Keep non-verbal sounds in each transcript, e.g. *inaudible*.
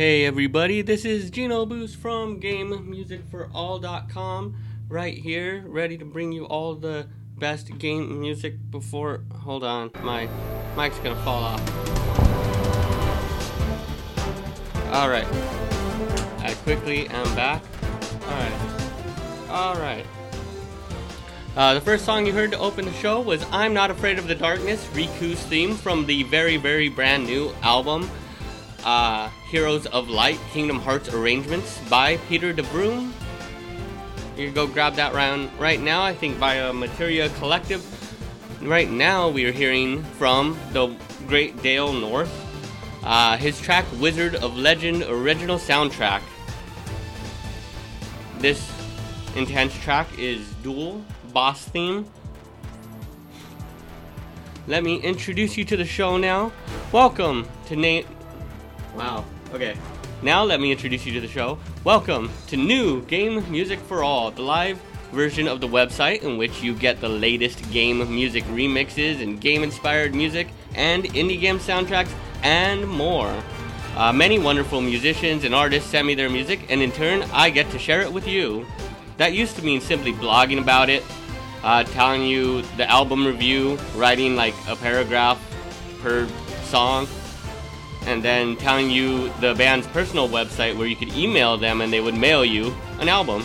Hey everybody, this is Gino Boost from GameMusicForAll.com right here, ready to bring you all the best game music before. Hold on, my mic's gonna fall off. Alright, I quickly am back. Alright, alright. Uh, the first song you heard to open the show was I'm Not Afraid of the Darkness, Riku's theme from the very, very brand new album uh, Heroes of Light Kingdom Hearts Arrangements by Peter De DeBroom. You can go grab that round right now, I think via Materia Collective. Right now, we are hearing from the great Dale North. Uh, his track Wizard of Legend original soundtrack. This intense track is Dual Boss Theme. Let me introduce you to the show now. Welcome to Nate. Wow. Okay. Now let me introduce you to the show. Welcome to New Game Music for All, the live version of the website in which you get the latest game music remixes and game inspired music and indie game soundtracks and more. Uh, many wonderful musicians and artists send me their music, and in turn, I get to share it with you. That used to mean simply blogging about it, uh, telling you the album review, writing like a paragraph per song, and then telling you the band's personal website where you could email them and they would mail you an album.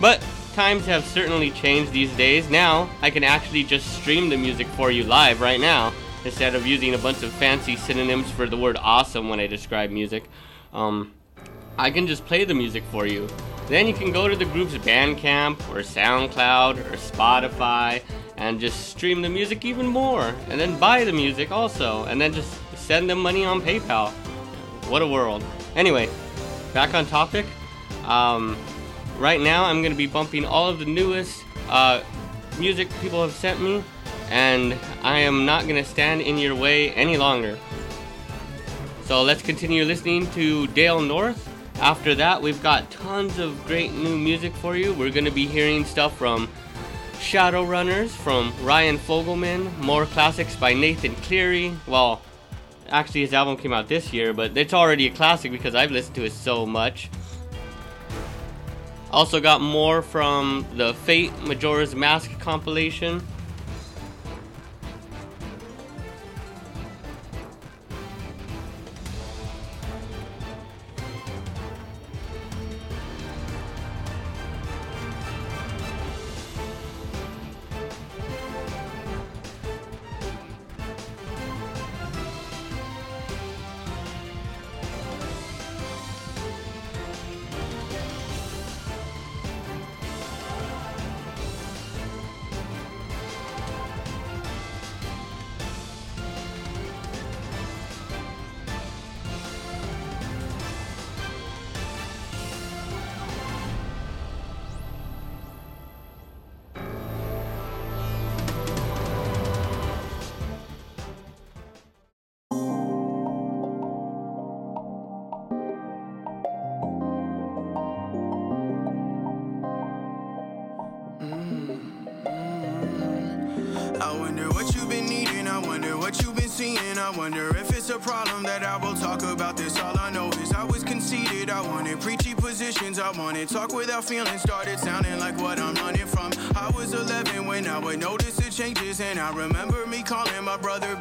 But times have certainly changed these days. Now I can actually just stream the music for you live right now instead of using a bunch of fancy synonyms for the word awesome when I describe music. Um, I can just play the music for you. Then you can go to the group's Bandcamp or SoundCloud or Spotify and just stream the music even more and then buy the music also and then just send them money on PayPal. What a world. Anyway, back on topic. Um, right now, I'm going to be bumping all of the newest uh, music people have sent me, and I am not going to stand in your way any longer. So let's continue listening to Dale North. After that, we've got tons of great new music for you. We're going to be hearing stuff from Shadowrunners from Ryan Fogelman, more classics by Nathan Cleary. Well, actually, his album came out this year, but it's already a classic because I've listened to it so much. Also, got more from the Fate Majora's Mask compilation. Talk without feeling. Started sounding like what I'm running from. I was 11 when I would notice the changes. And I remember me calling my brother,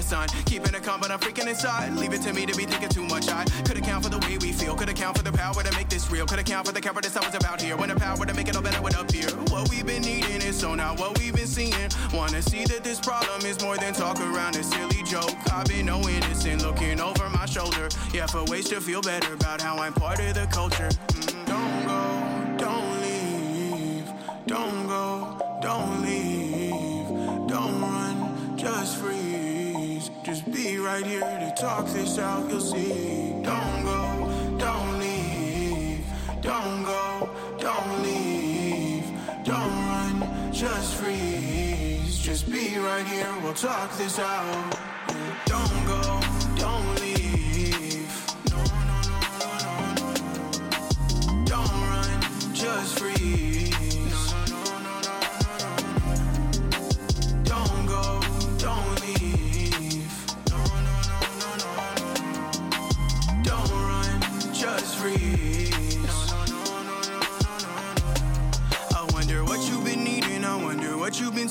the sun. Keeping it calm, but I'm freaking inside. Leave it to me to be thinking too much. I could account for the way we feel. Could account for the power to make this real. Could account for the cowardice I was about here. When the power to make it all better would appear. What we've been needing is so now what we've been seeing. Wanna see that this problem is more than talk around a silly joke. I've been no innocent, looking over my shoulder. Yeah, for ways to feel better about how I'm part of the culture. Mm, Don't go, don't leave. Don't go, don't leave. Don't run, just freeze. Just be right here to talk this out, you'll see. Don't go, don't leave. Don't go, don't leave. Don't run, just freeze. Just be right here, we'll talk this out. Don't go,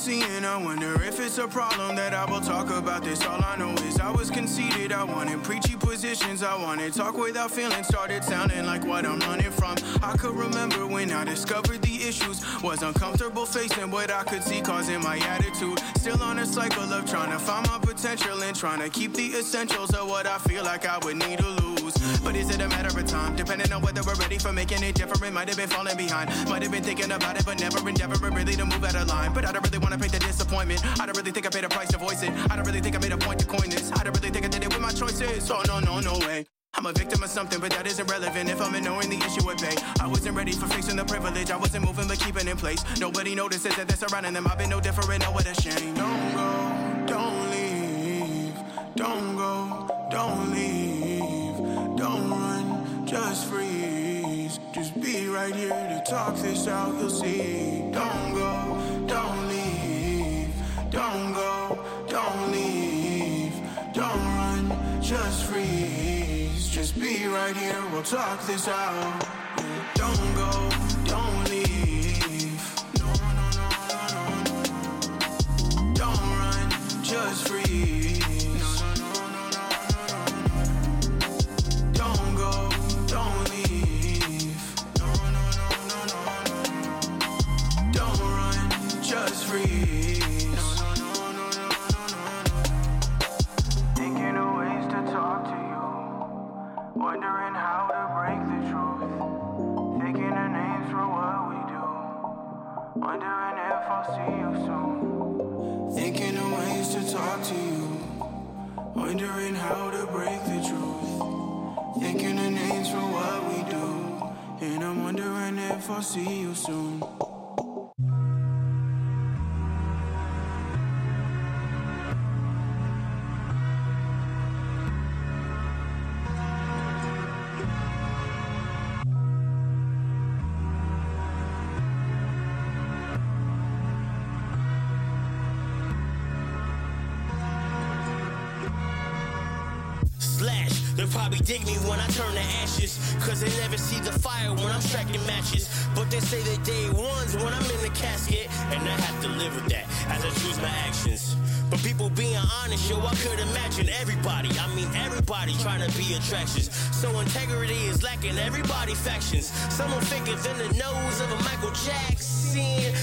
seeing. I wonder if it's a problem that I will talk about this. All I know is I was conceited. I wanted preachy positions. I wanted talk without feeling. Started sounding like what I'm running from. I could remember when I discovered the issues. Was uncomfortable facing what I could see causing my attitude. Still on a cycle of trying to find my potential and trying to keep the essentials of what I feel like I would need to lose. But is it a matter of time? Depending on whether we're ready for making it different. Might have been falling behind. Might have been thinking about it, but never endeavoring really to move out of line. But I don't really want to pay the disappointment. I don't really think I paid a price to voice it. I don't really think I made a point to coin this. I don't really think I did it with my choices. Oh no, no, no way. I'm a victim of something, but that isn't relevant if I'm ignoring the issue at bay. I wasn't ready for facing the privilege. I wasn't moving, but keeping in place. Nobody notices that they're surrounding them. I've been no different. Oh, what a shame. Don't go, don't leave. Don't go, don't leave. Don't run, just freeze. Just be right here to talk this out. You'll see. Don't go, don't leave. Don't go, don't leave. Don't run, just freeze. Just be right here. We'll talk this out. Don't go, Wondering if I'll see you soon. Thinking of ways to talk to you. Wondering how to break the truth. Thinking of names for what we do. And I'm wondering if I'll see you soon. Dig me when I turn to ashes. Cause they never see the fire when I'm striking matches. But they say they day ones when I'm in the casket. And I have to live with that as I choose my actions. But people being honest, yo, I could imagine everybody, I mean everybody trying to be attractions. So integrity is lacking, everybody factions. Someone thicker than the nose of a Michael Jackson.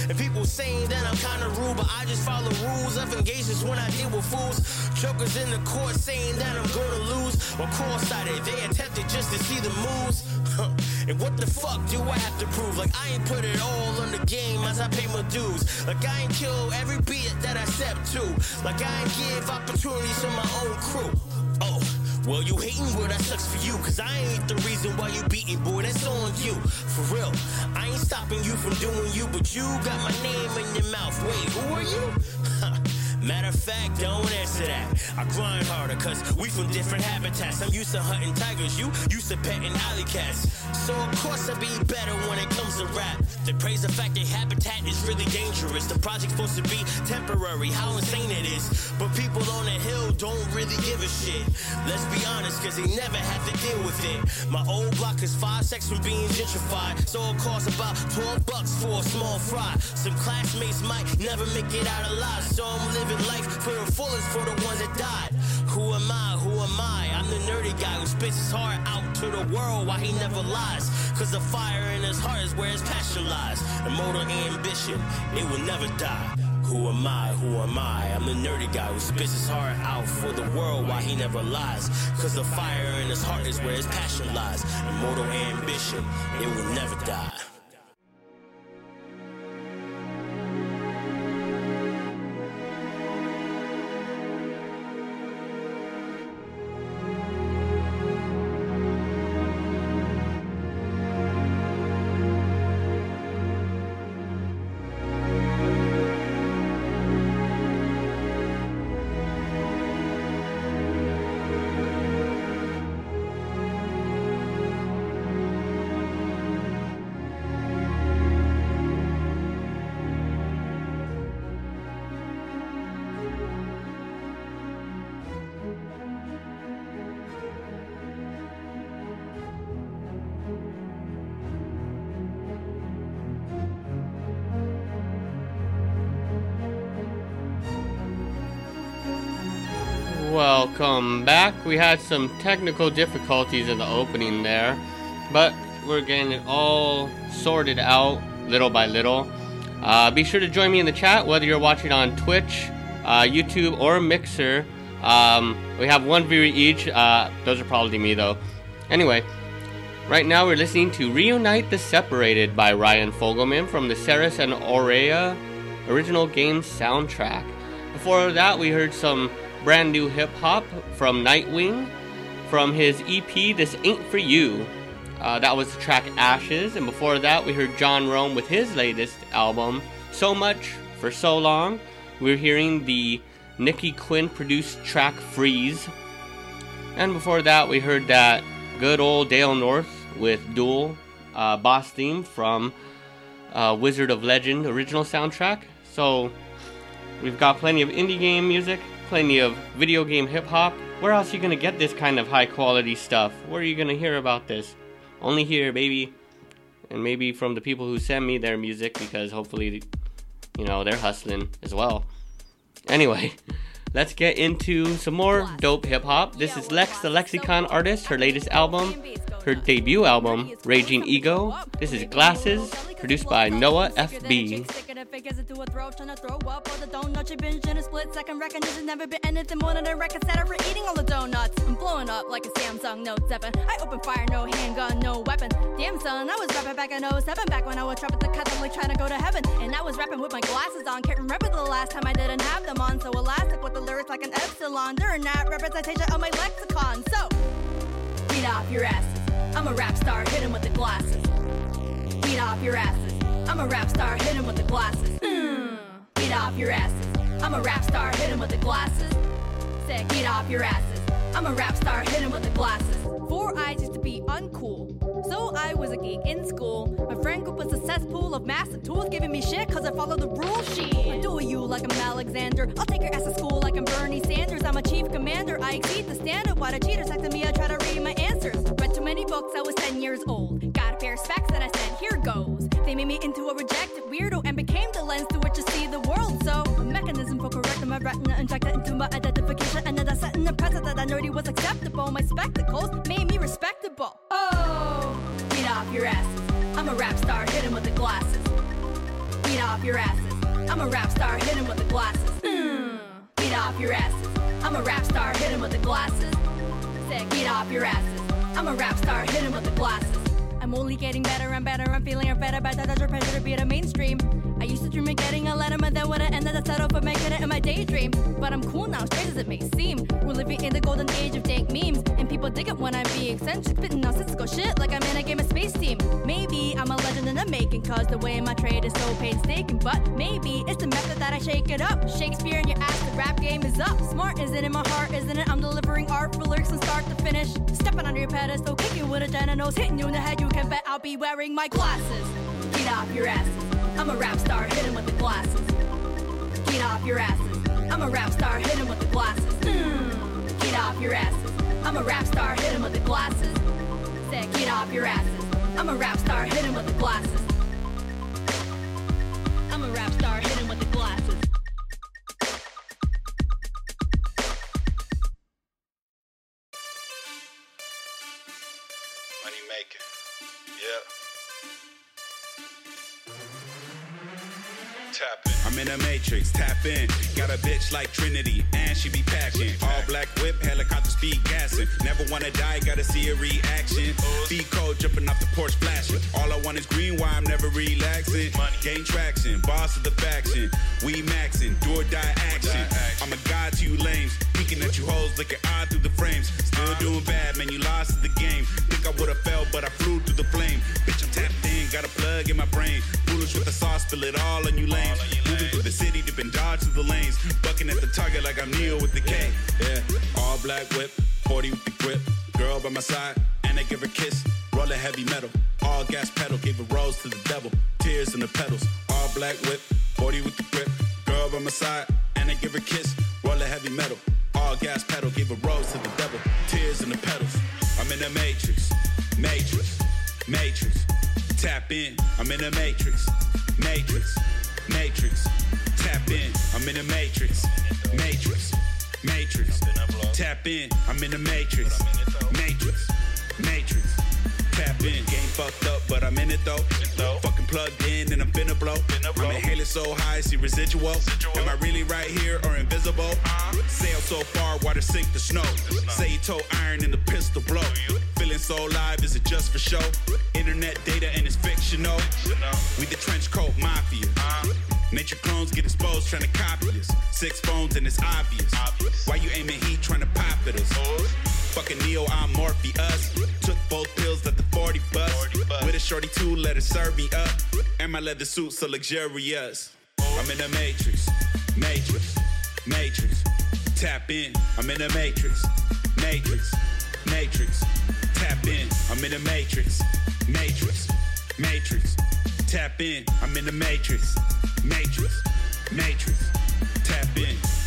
And people saying that I'm kinda rude, but I just follow rules of engagements when I deal with fools. Jokers in the court saying that I'm gonna lose. Or cross-sided, they attempted just to see the moves. *laughs* And what the fuck do I have to prove? Like I ain't put it all on the game as I pay my dues. Like I ain't kill every beat that I step to. Like I ain't give opportunities to my own crew. Oh. Well, you hating, well, that sucks for you. Cause I ain't the reason why you beating, boy, that's on you. For real, I ain't stopping you from doing you, but you got my name in your mouth. Wait, who are you? *laughs* Matter of fact, don't answer that. I grind harder, cause we from different habitats. I'm used to hunting tigers, you used to petting alley cats. So, of course, I'll be better when it comes to rap. They praise the fact that habitat is really dangerous. The project's supposed to be temporary, how insane it is. But people on the hill don't really give a shit. Let's be honest, cause they never have to deal with it. My old block is five seconds from being gentrified. So it costs about 12 bucks for a small fry. Some classmates might never make it out alive. So I'm living life for the fullest for the ones that died. Who am I? Who am I? I'm the nerdy guy who spits his heart out to the world while he never lies. Cause the fire in his heart is where his passion lies. Immortal ambition, it will never die. Who am I? Who am I? I'm the nerdy guy who spits his heart out for the world while he never lies. Cause the fire in his heart is where his passion lies. Immortal ambition, it will never die. Welcome back. We had some technical difficulties in the opening there, but we're getting it all sorted out little by little. Uh, be sure to join me in the chat, whether you're watching on Twitch, uh, YouTube, or Mixer. Um, we have one viewer each. Uh, those are probably me, though. Anyway, right now we're listening to Reunite the Separated by Ryan Fogelman from the Ceres and Aurea original game soundtrack. Before that, we heard some brand new hip hop from Nightwing from his EP This Ain't For You. Uh, that was the track Ashes, and before that, we heard John Rome with his latest album, So Much for So Long. We're hearing the Nikki Quinn produced track Freeze. And before that, we heard that good old Dale North with Duel uh, boss theme from uh, Wizard of Legend original soundtrack. So we've got plenty of indie game music, plenty of video game hip hop. Where else are you gonna get this kind of high quality stuff? Where are you gonna hear about this? Only here, baby. And maybe from the people who send me their music because hopefully, you know, they're hustling as well. Anyway, *laughs* let's get into some more dope hip hop. This is Lex the Lexicon artist, her latest album, her debut album, Raging Ego. This is Glasses, produced by Noah FB. I'm blowing up like a Samsung Note 7. I open fire, no handgun, no weapon. Damn son, I was back in 07, back when I was trying to go to heaven. And I was rapping with my glasses on. Can't remember the last time I didn't have them on. So elastic with the lyrics like an epsilon. They're not representation of my lexicon. So, beat off your asses. I'm a rap star, hit him with the glasses. Beat off your asses. I'm a rap star, hit him with the glasses. Mm. Beat off your asses. I'm a rap star, hit him with the glasses. Sick, beat off your asses. I'm a rap star, hit him with the glasses. Four eyes used to be uncool. So I was a geek in school. My friend group was a cesspool of massive tools giving me shit cause I followed the rule sheet. I do you like I'm Alexander. I'll take your ass to school like I'm Bernie Sanders. I'm a chief commander. I exceed the standard. Why the cheaters texting me? I try to read my answers. Read too many books. I was 10 years old. Got a pair of specs that I said, here goes. They made me into a rejected weirdo and became the lens through which I see the a mechanism for correcting my retina injected into my identification. And then I set in the precedent that I nerdy was acceptable. My spectacles made me respectable. Oh, beat off your asses. I'm a rap star, hit him with the glasses. Beat off your asses. I'm a rap star, hit him with the glasses. Mm. Beat off your asses. I'm a rap star, hit him with the glasses. Sick, beat off your asses. I'm a rap star, hit him with the glasses. I'm only getting better and better. I'm feeling better, better. That's your pressure to be the mainstream. I used to dream of getting a letter, but then would have ended. I settled for making it in my daydream. But I'm cool now, straight as it may seem. We're living in the golden age of dank memes, and people dig it when I'm being eccentric, spitting nonsensical shit like I'm in a game of space team. Maybe I'm a legend in the making, cause the way my trade is so painstaking. But maybe it's the method that I shake it up. Shakespeare in your ass, the rap game is up. Smart isn't it? My heart isn't it? I'm delivering art for lyrics from start to finish. Stepping under your pedestal, kicking with a genitals, hitting you in the head. You can bet I'll be wearing my glasses. Get off your asses. I'm a rap star, hit him with the glasses. Get off your asses. I'm a rap star, hit him with the glasses. Mm. Get off your asses. I'm a rap star, hit him with the glasses. Get off your asses. I'm a rap star, hit him with the glasses. I'm a rap star, hit him matrix, tap in. Got a bitch like Trinity, and she be packing. All black whip, helicopter speed gassing. Never wanna die, gotta see a reaction. Feet cold, jumping off the porch flashing. All I want is green, why I'm never relaxing. Gain traction, boss of the faction. We maxing, do or die action. I'm a god to you lames. Peeking at you hoes, looking odd through the frames. Still doing bad, man, you lost the game. Think I would've fell, but I flew through the flame. Bitch, I'm tapped in, got a plug in my brain. Foolish with the sauce, spill it all on you lanes. Moving through the city, dipping dodge to the lanes. Bucking at the target like I'm Neo with the K. Yeah, all black whip, 40 with the grip. Girl by my side, and I give her a kiss. Roll a heavy metal, all gas pedal. Gave a rose to the devil, tears in the pedals. All black whip, 40 with the grip. Girl by my side, and I give her a kiss. Roll a heavy metal, all gas pedal. Gave a rose to the devil, tears in the pedals. I'm in the matrix, matrix, matrix. Tap in, I'm in the matrix, matrix, matrix. Tap in, I'm in the matrix, matrix, Matrix. Tap in, I'm in the Matrix. Matrix. Matrix. Tap in, game fucked up, but I'm in it though. Fucking plugged in and I'm finna blow. I'm inhaling so high, see residual. Am I really right here or invisible? Sail so far, water sink the snow. Say you told iron in the pistol blow. Feeling so live, is it just for show? Internet data and it's fictional. We the trench coat mafia. Nature clones get exposed trying to copy us. Six phones and it's obvious. Why you aiming heat trying to pop at us? Fucking Neo, I'm Morpheus. Took both pills at the 40 bus. With a shorty too, let it serve me up. And my leather suit so luxurious. I'm in the Matrix, Matrix, Matrix. Tap in, I'm in the Matrix, Matrix, Matrix. Tap in, I'm in the Matrix, Matrix, Matrix. Tap in, I'm in the Matrix, Matrix, Matrix. Tap in.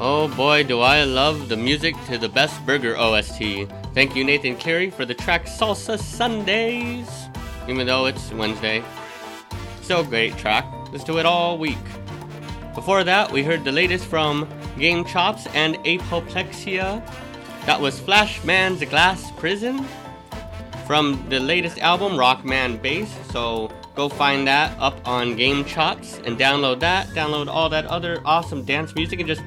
Oh boy, do I love the music to the best burger OST. Thank you, Nathan Carey, for the track Salsa Sundays. Even though it's Wednesday. Still great track. Let's do it all week. Before that, we heard the latest from GameChops and Apoplexia. That was Flashman's Glass Prison from the latest album, Rockman Bass. So go find that up on GameChops and download that. Download all that other awesome dance music and just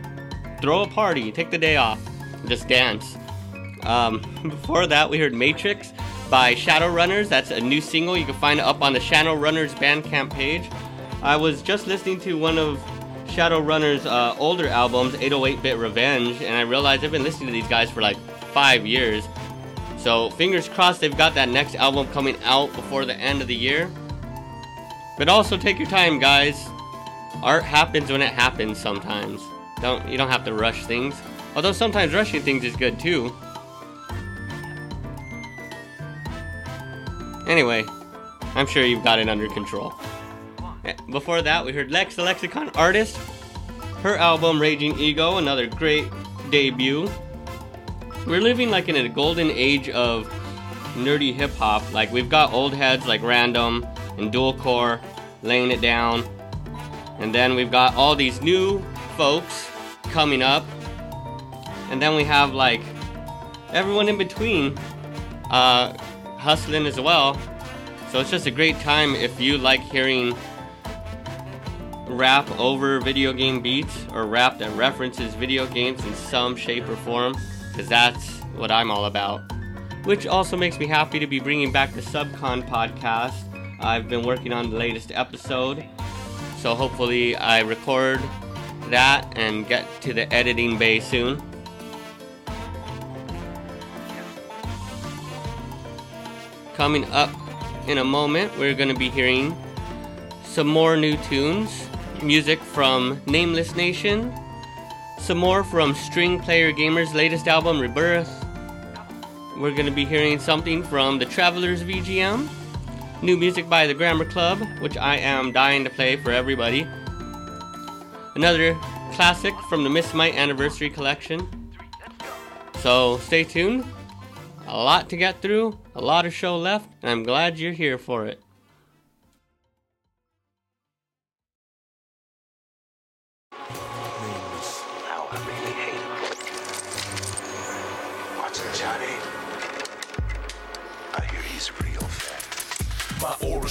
throw a party, take the day off, just dance. Um, *laughs* before that, we heard Matrix by Shadowrunners. That's a new single. You can find it up on the Shadowrunners Bandcamp page. I was just listening to one of Shadowrunners' uh, older albums, 808-Bit Revenge, and I realized I've been listening to these guys for like five years. So fingers crossed they've got that next album coming out before the end of the year. But also take your time, guys. Art happens when it happens sometimes. Don't you don't have to rush things. Although sometimes rushing things is good too. Anyway, I'm sure you've got it under control. Eh, Before that, we heard Lex the Lexicon Artist. Her album Raging Ego, another great debut. We're living like in a golden age of nerdy hip hop. Like we've got old heads like Random and Dual Core laying it down. And then we've got all these new folks coming up. And then we have like everyone in between uh, hustling as well. So it's just a great time if you like hearing rap over video game beats or rap that references video games in some shape or form, because that's what I'm all about. Which also makes me happy to be bringing back the Subcon podcast. I've been working on the latest episode, so hopefully I record that and get to the editing bay soon. Coming up in a moment, we're going to be hearing some more new tunes, music from Nameless Nation, some more from String Player Gamer's latest album, Rebirth. We're going to be hearing something from the Travelers VGM, new music by the Grammar Club, which I am dying to play for everybody. Another classic from the Miss Might Anniversary Collection. So stay tuned. A lot to get through, a lot of show left, and I'm glad you're here for it.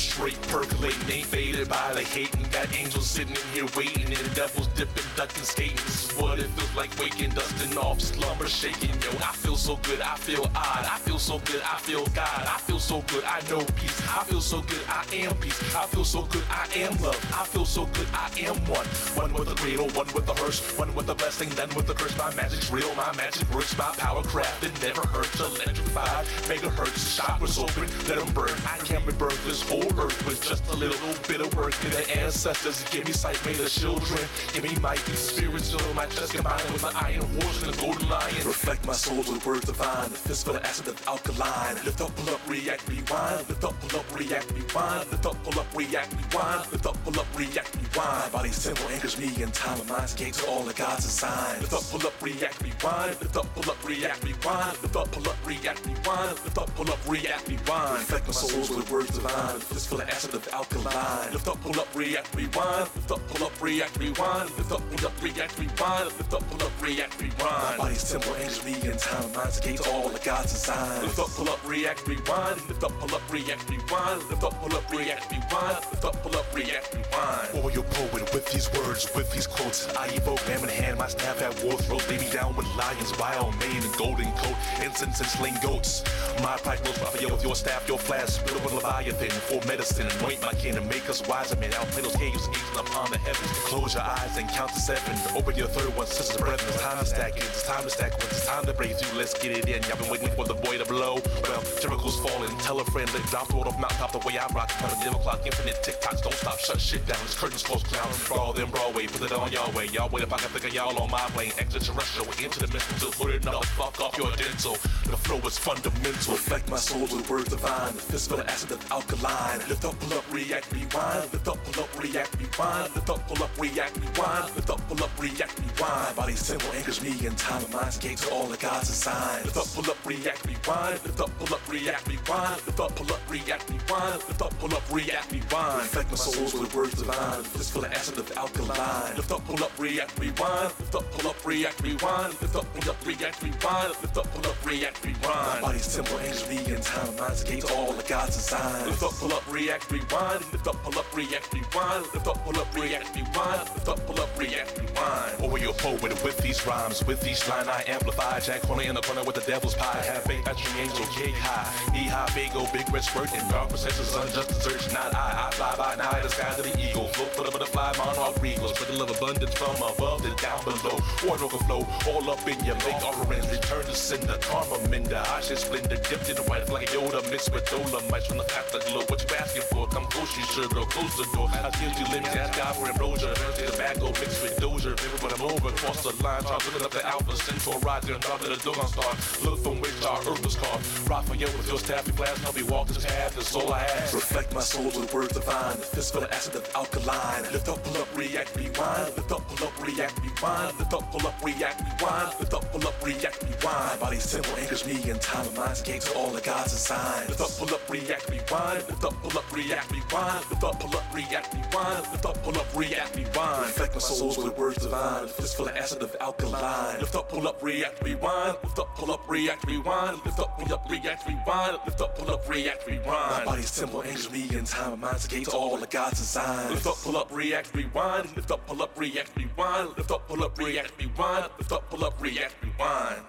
Straight percolating, ain't faded by the hating. Got angels sitting in here waiting, and devils dipping, ducking, skating. This is what it feels like waking, dusting off, slumber shaking. Yo, I feel so good, I feel odd. I feel so good, I feel God. I feel so good, I know peace. I feel so good, I am peace. I feel so good, I am love. I feel so good, I am one. One with the cradle, one with the hearse, one with the blessing, then with the curse. My magic's real, my magic works, my power crafted, never hurts. Electrified, megahertz, chakras open, let them burn. I can't be burned this whole earth with just a little bit of work. And the ancestors give me sight, made of children. Give me might be spiritual, my chest combined with my iron horse and a golden lion. Reflect my soul with words divine, the fist for the acid of alkaline. Lift up, pull up, react, rewind. Lift up, pull up, react, rewind. Lift up, pull up, react, rewind. Lift up, pull up, react, rewind. My body's temple anchors me in time. My mind's gate to all the gods and signs. Lift up, pull up, react, rewind. Lift up, pull up, react, rewind. Lift up, pull up, react, rewind. Lift up, pull up, react, rewind. Reflect my soul with words divine. Fist for the acid of alkaline. Lift up, pull up, react, rewind. Lift up, pull up, react, rewind. Lift up, pull up, react, rewind. Lift up, pull up, react, rewind. My body's temple in time. Mind's gate to all the gods and signs. Lift up, pull up, react, rewind. Lift up, pull up, react, rewind. Lift up, pull up, react, rewind. Lift up, pull up, react, rewind. Warrior poet with these words, with these quotes. I evoke ram in hand, my staff at war throat. Lay me down with lions, wild mane and golden coat. Incense and sling goats. My pride will Raphael with your staff, your flask. Spit over Leviathan for medicine. Anoint my kin and make us wiser men. Outplay those caves, gazing upon the heavens. Close your eyes and count to seven. Open your third one, sisters, brethren. It's time to stack it. It's time to stack wins. It's time to break through. Let's get it in. Y'all been waiting for the boy to blow. Well, Jericho's falling. Tell a friend, let drop the world of mount top the way I rock. Kind of never clock, infinite tick tocks. Don't stop, shut shit down. It's curtains close, clown. From all them Broadway, put it on your way. Y'all wait if I can figure y'all on my plane. Extraterrestrial, into the mental, put it up, fuck off your dental. The flow is fundamental. Reflect my soul with words divine. The the acid of alkaline. Lift up, pull up, react, rewind. Lift up, pull up, react, rewind. Lift up, pull up, react, rewind. Lift up, pull up, react, rewind. Body's temple anchors me in time and mind's gate to all the gods and signs. Lift up, pull up, react, rewind. Lift up, pull up, react, rewind. Lift up, pull up, react, rewind. Lift up, pull up, react, rewind. Reflect my souls with words divine. Fist for the acid of alkaline. Lift up, pull up, react, rewind. Lift up, pull up, react, rewind. Lift up, pull up, react, rewind. Lift up, pull up, react, rewind. Body's temple anchors me in time and mind's gate to all the gods and signs. Lift up, pull up, react, rewind. Lift up, pull up, react, rewind. Lift up, pull up, react, rewind. Lift up, pull up, react, rewind. Over your poet with these rhymes, with these line I amplify. Jack corner in the corner with the devil's pie. Have faith, I angel, J high. E high, big O, big red squirt. In dark processes, unjust search. Not I, I fly by night, the sky to the eagle. Float for the butterfly, monarch regals. Sprinkle of abundance from above to down below. Water overflow, all up in your make offerings. Return to sender, karma mender. I should splendor, dipped in the white like a Yoda mixed with Dolomite from the afterglow. What you asking for? Come close, you sugar, close the door. I give you limits, ask God for ambrosia. Take tobacco mixed with doja. Baby, when I'm over, cross the line, try to up the alpha, centaur, rider, and drop to the Dogon star. Look from which our earth was carved. Raphael with your staff and glass, help me walk this path, that's all I ask. Reflect my soul with words divine. The fist for the acid of alkaline. Lift up, pull up, react, rewind. Lift up, pull up, react, rewind. Lift up, pull up, react, rewind. Lift up, pull up, react, rewind. Body's temple anchors me in time and mind's gate to all the gods and signs. Lift up, pull up, react, rewind. Lift up, pull up, react, rewind. Lift up, pull up, react, rewind. Lift up, pull up, react, rewind. Reflect my soul with words divine. Fist for the acid of alkaline. Lift up, pull up, react, rewind. Lift up, pull up, react, rewind. Lift up, pull up, react, rewind. Lift up, pull up, react, rewind. My body's temple anchors me in time and mind's gate to all the gods and signs. Lift up, pull up, react, rewind. Lift up, pull up, react, rewind. Lift up, pull up, react, rewind. Lift up, pull up, react, rewind.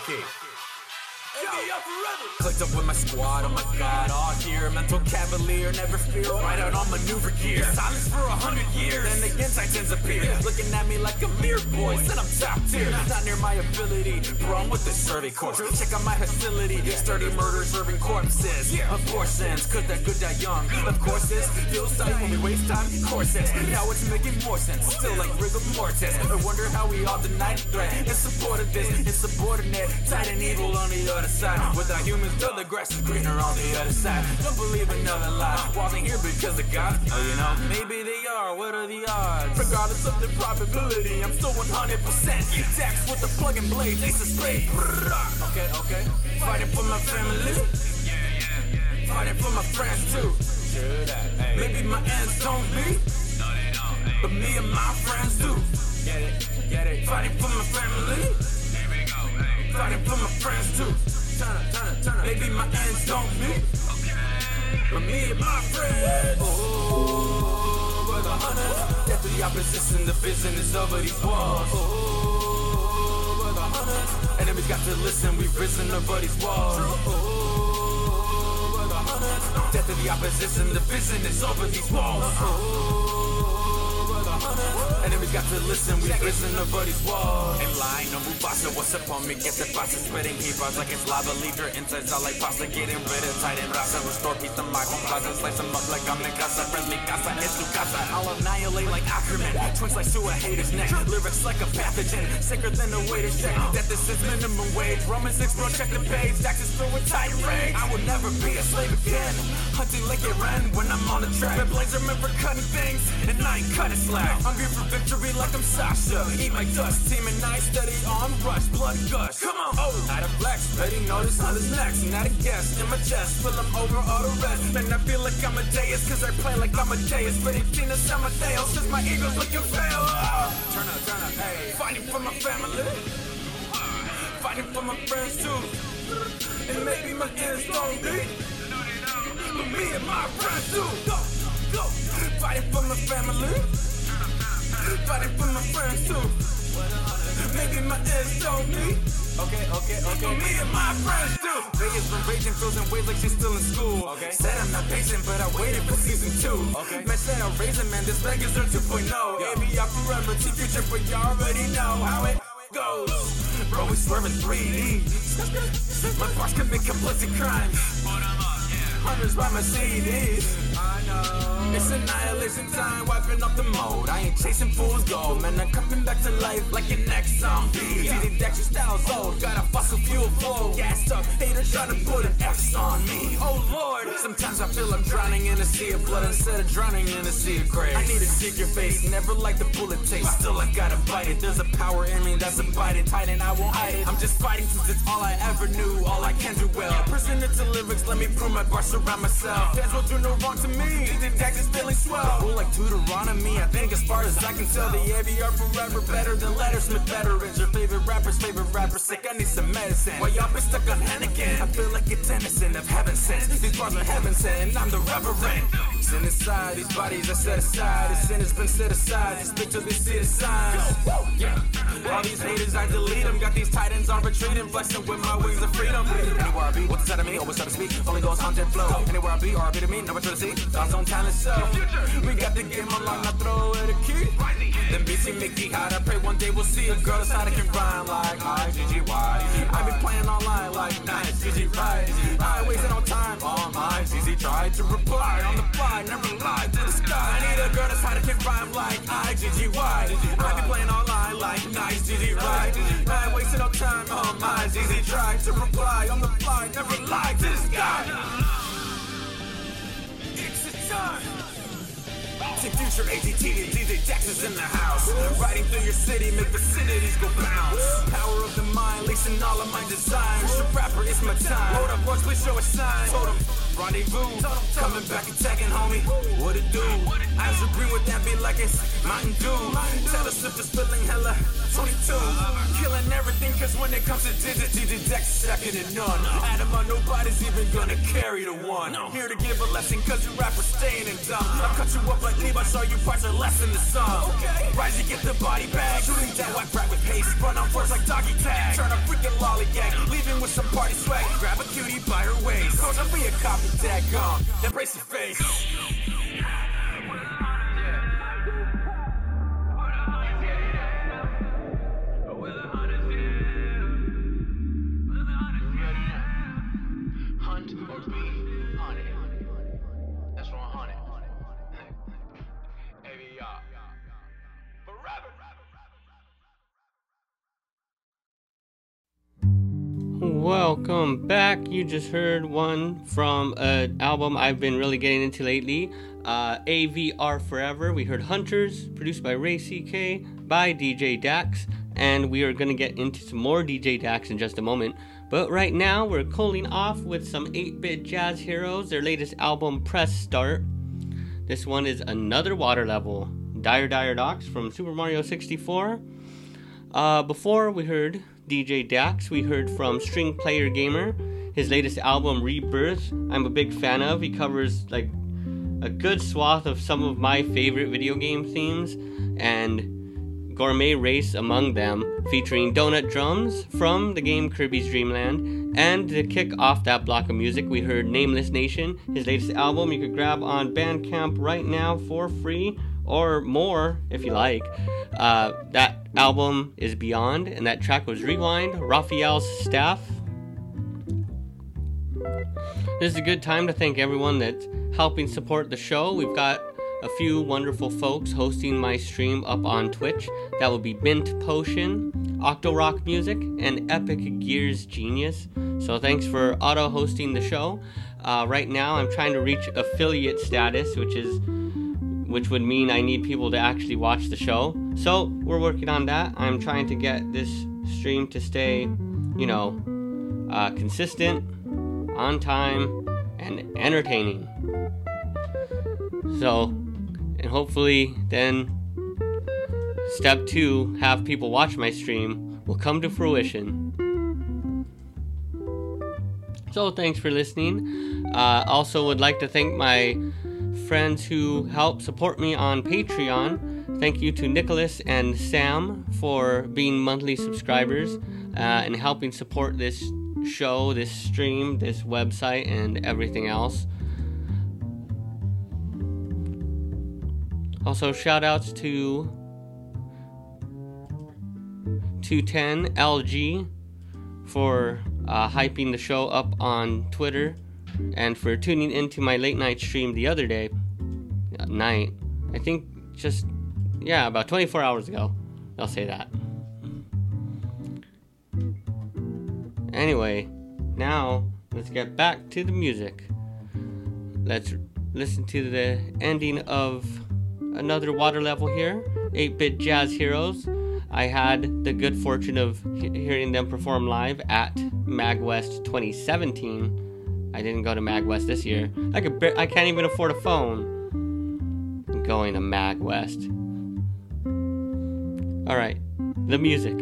I wasn't even on key. Clicked up with my squad, oh my god, all here. Mental cavalier, never fear, right out on maneuver gear. Silence for a hundred years, then again titans appear. Looking at me like a mere boy, said I'm top tier. Not near my ability, I'm with the survey course. Check out my facility, sturdy murder serving corpses. Of course, cause that good die young. Of course, this feels tight when we waste time, of course. Now it's making more sense, still like rigor mortis. I wonder how we all deny the threat in support of this insubordinate, tight and evil on the other side. Without humans, grass is greener on the other side. Don't believe another lie. Wasn't here because of God. Oh, you know, maybe they are. What are the odds? Regardless of the probability, I'm still 100% taxed with the plug and blade. Of spades. Okay, okay. Fighting for my family. Yeah, yeah, yeah. Fighting for my friends too. Maybe my ends don't be, but me and my friends do. Get it, get it. Fighting for my family. Here we go? Fighting for my friends too. Maybe my ends don't meet, but me and my friends. Oh, we're the hunters. Death to the opposition, the is over these walls. Oh, we're the hunters. Enemies got to listen, we've risen over these walls. Oh, we're the hunters. Death to the opposition, the is over these walls. Oh. Enemies got to listen, we listen over these walls. In line, no Mufasa, what's up on me? Get the pasta, spreading heat bars like it's lava. Leave your insides out like pasta, getting rid of tight and rasa. Restore peace to my home plaza, slice them up like I'm in casa. Friendly casa, it's su casa. I'll annihilate like Ackerman, twins like Sue, hater's neck. Lyrics like a pathogen, sicker than a waiter's check. That this is minimum wage. Roman 6, bro, check the page. Taxes filled with tight rage. I will never be a slave again. Hunting like it ran when I'm on the track. My blades are meant for cutting things, and I ain't cutting slack. Hungry for victory like I'm Sasha. Eat my dust, team and I steady on rush, blood gush. Come on, oh, out of flex, ready notice on his next. Not a guess in my chest, fill them over all the rest. Man, I feel like I'm a deus, cause I play like I'm a deus. But it's Tina Samadeus, cause my ego's looking fail. Oh. Turn up, turn up, hey. Fighting for my family, fighting for my friends too. And maybe my ends don't be, but me and my friends do. Go, go, fighting for my family. Fighting for my friends too. Maybe my ends don't me. Okay, okay, okay. But me and my friends do. Vegas been raging, frozen waves like she's still in school. Okay. Said I'm not patient, but I waited for season two. Okay. Man said I'm raising, man. This Vegas are 2.0. Maybe I forever, T future, but you already know how it goes. Bro, we swerving 3D. My boss commit complicit crimes. Hundreds by my CDs. I know. It's annihilation time, wiping up the mode. I ain't chasing fool's gold, man. I'm coming back to life like an ex zombie. Yeah. Dexter style's old, got a fossil fuel flow. Gassed up, haters trying to put an X on me. Oh lord, sometimes I feel I'm drowning in a sea of blood instead of drowning in a sea of grace. I need to seek your face, never like the bullet taste. Still, I gotta bite it. There's a power in me that's abiding tight, and I won't hide it. I'm just fighting since it's all I ever knew, all I can do well. Presented to lyrics, let me prove my bar surround myself. Fans will do no wrong to me. The is feeling swell. Cool like Deuteronomy. I think as far as I can tell, the AVR forever better than Lettersmith veterans. Your favorite rappers, favorite rappers sick. I need some medicine. Why y'all been stuck on Henneken, I feel like it's innocent of heaven sent. These bars are heaven sent, I'm the reverend. Inside, these bodies are set aside. This sin has been set aside. Till they see the signs. Yeah. All these haters, I delete them. Got these titans on retreating, flexing with my wings of freedom. Anywhere I be, what's inside of me, always try to speak. Only goes haunted flow. Anywhere I be, or I be to me, never try to see. Thoughts on talent, so we got the game along, I throw it a key. Then BC Mickey hot, I pray one day we'll see a girl that's how can rhyme like I G G Y. I be playing online like nice, G G right. I ain't wasting no time my ZZ tried to reply on the fly, never lied to the sky. I need a girl that's how can rhyme like I. I be playing online like nice, G G right. I ain't wasting no time on my ZZ tried to reply on the fly, never lied to the sky. It's the time. Take future ATT and DJ is in the house. Riding through your city, make vicinities go bounce. Power of the mind, lacing all of my designs. The rapper, it's my time. Hold up, boys, please show a sign. Told him, rendezvous. Coming back attacking, homie. What it do? I agree with that beat like it's Mountain Dew. Tell us if it's spilling hella 22. Killing everything, cause when it comes to DJ, DJ Dex, second to none. Adama, nobody's even gonna carry the one. Here to give a lesson, cause you rappers staying in dumb. I'll cut you up like Levi, show you parts are less than the sum. Okay. Rise and get the body bag. Shooting down whack rap with pace. Run on force like doggy tag. Turn a freaking lollygag. Leaving with some party swag. Grab a cutie by her waist. I'll be a copy tag gone. Then brace your face. Hunt or be hunted. That's 100. Heavy y'all. Forever. Welcome back. You just heard one from an album I've been really getting into lately, uh, AVR Forever. We heard Hunters, produced by Ray CK, by DJ Dax, and we are going to get into some more DJ Dax in just a moment. But right now, we're cooling off with some 8 bit jazz heroes, their latest album, Press Start. This one is another water level, Dire Dire Docks from Super Mario 64. Uh, before we heard DJ Dax, we heard from String Player Gamer, his latest album Rebirth. I'm a big fan of. He covers like a good swath of some of my favorite video game themes, and Gourmet Race among them, featuring Donut Drums from the game Kirby's Dream Land. And to kick off that block of music, we heard Nameless Nation, his latest album you could grab on Bandcamp right now for free or more if you like. Uh, that album is Beyond, and that track was Rewind, Raphael's Staff. This is a good time to thank everyone that's helping support the show. We've got a few wonderful folks hosting my stream up on Twitch. That will be Bint Potion, Octo Rock Music, and Epic Gears Genius. So thanks for auto hosting the show. Uh, right now, I'm trying to reach affiliate status, which is which would mean I need people to actually watch the show. So we're working on that. I'm trying to get this stream to stay, you know, uh, consistent, on time, and entertaining. So, and hopefully then step two, have people watch my stream, will come to fruition. So thanks for listening. Uh, also would like to thank my friends who help support me on Patreon. Thank you to Nicholas and Sam for being monthly subscribers uh, and helping support this show, this stream, this website, and everything else. Also, shout outs to 210 LG for uh, hyping the show up on Twitter and for tuning into my late night stream the other day uh, night i think just yeah about 24 hours ago i'll say that. Anyway now let's get back to the music. Let's listen to the ending of another water level here 8-bit jazz heroes. I had the good fortune of he- hearing them perform live at magwest 2017 I didn't go to MagWest this year. I could bar- I can't even afford a phone. I'm going to MagWest. All right, the music.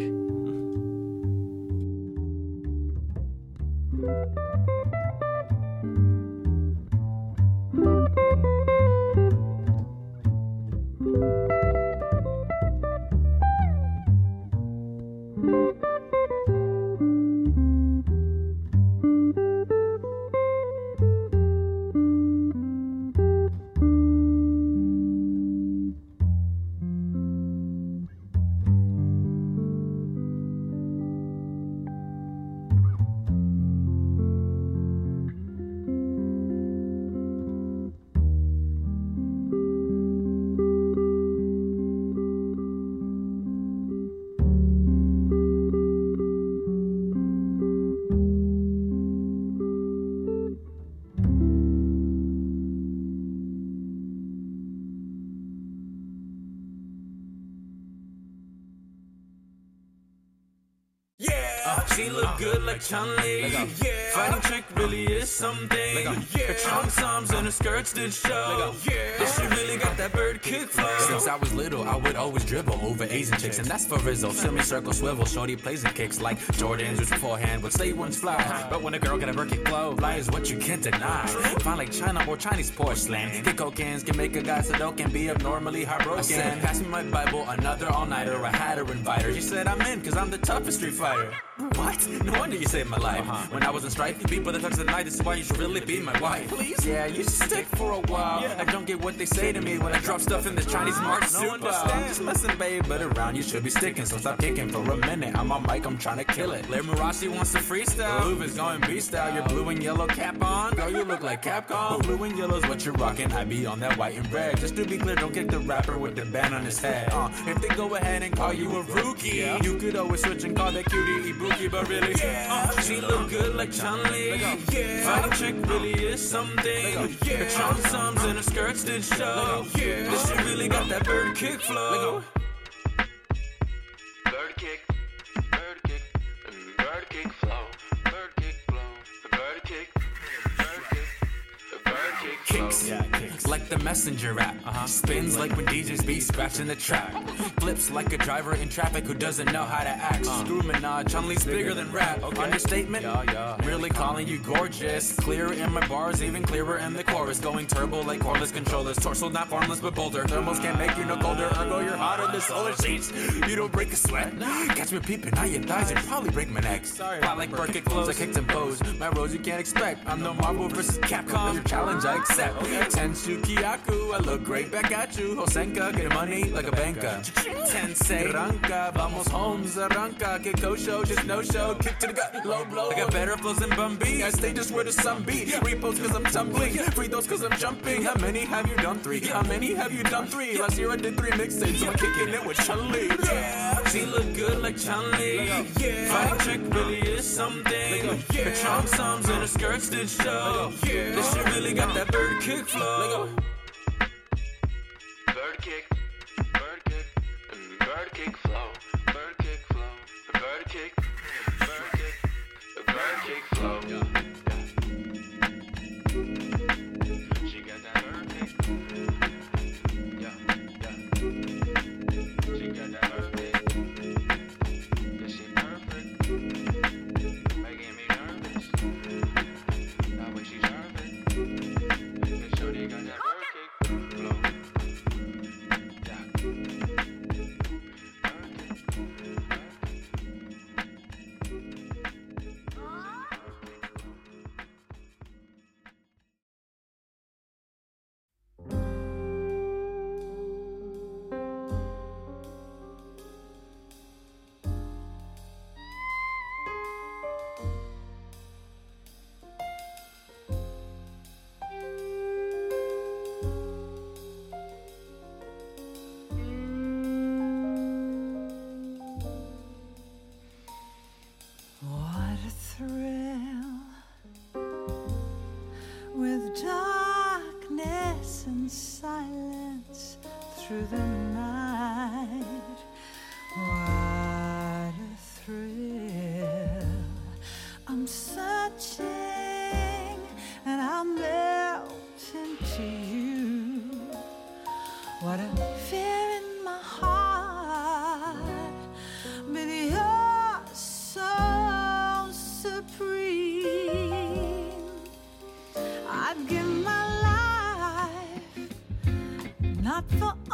Like Chun Li. Fighting trick really is something. Her trunks, arms, and her skirts did show. Yeah. She really got that bird kick flow. Since I was little, I would always dribble over Asian chicks, and that's for Rizzo. Semicircle swivel, shorty plays and kicks like Jordans with forehand, but say ones fly. But when a girl get a Birkin flow, fly is what you can't deny. Fine like China or Chinese porcelain. Get cocaine's can make a guy so don't can be abnormally heartbroken. I said, pass me my Bible, another all nighter. I had her invite her. She said, I'm in, cause I'm the toughest street fighter. What? No wonder you saved my life. When I was in strife, you beat people that touch the night, this is why you should really be my wife. Please? Yeah, you should stick for a while. I don't get what they say to me when I drop stuff in this Chinese mark. No understand. Just listen, babe, but around you should be sticking. So stop kicking for a minute. I'm on mic, I'm trying to kill it. Blair Marashi wants to freestyle. Move is going B style. Your blue and yellow cap on. Girl, you look like Capcom. *laughs* Blue and yellow's what you're rocking. I be on that white and red. Just to be clear, don't kick the rapper with the band on his head. Uh, if they go ahead and call you a rookie, yeah. you could always switch and call that cutie Ibuki, but really, uh, she look good like Chun Li. Yeah. Trick really is something. Her trunks, arms, and her skirts did show. Yeah. She really got that bird kick flow. Yeah. Like the messenger rap. Uh-huh. Spins like when DJs be scratching the track. Flips like a driver in traffic who doesn't know how to act. Screw Minaj, Chun Li's bigger than rap. Understatement? Yeah, yeah. Really calling you gorgeous. Clear in my bars, even clearer in the chorus. Going turbo like cordless controllers. Torso not formless but bolder. Thermals can't make you no colder. Ergo, you're hotter than solar sheets. You don't break a sweat. Catch me peeping on your thighs and probably break my neck. Sorry. Fly like Burkitt clothes, I kicked and pose. My rose you can't expect. I'm no Marvel versus Capcom. Your challenge I accept. Tensu Kyaku, I look great back at you. Hosenka, get money like a banker. Tensei Ranka, vamos home, Zaranka. Get kosho, just no show. Kick to the gut, low blow. I got better flows than Bumby. I stay just where the sun be. Repost cause I'm tumbling. Free those cause I'm jumping. How many have you done? Three. How many have you done? Three. Last year I did three mixtapes, so I'm kicking it with Chun Li. Yeah, she look good like Chun Li. Yeah, fighting trick really is something. Her trunks, arms, and her skirts did show. Yeah, this shit really got that bird kick flow. Bird kick, bird kick, bird kick flow, bird kick flow, bird kick, for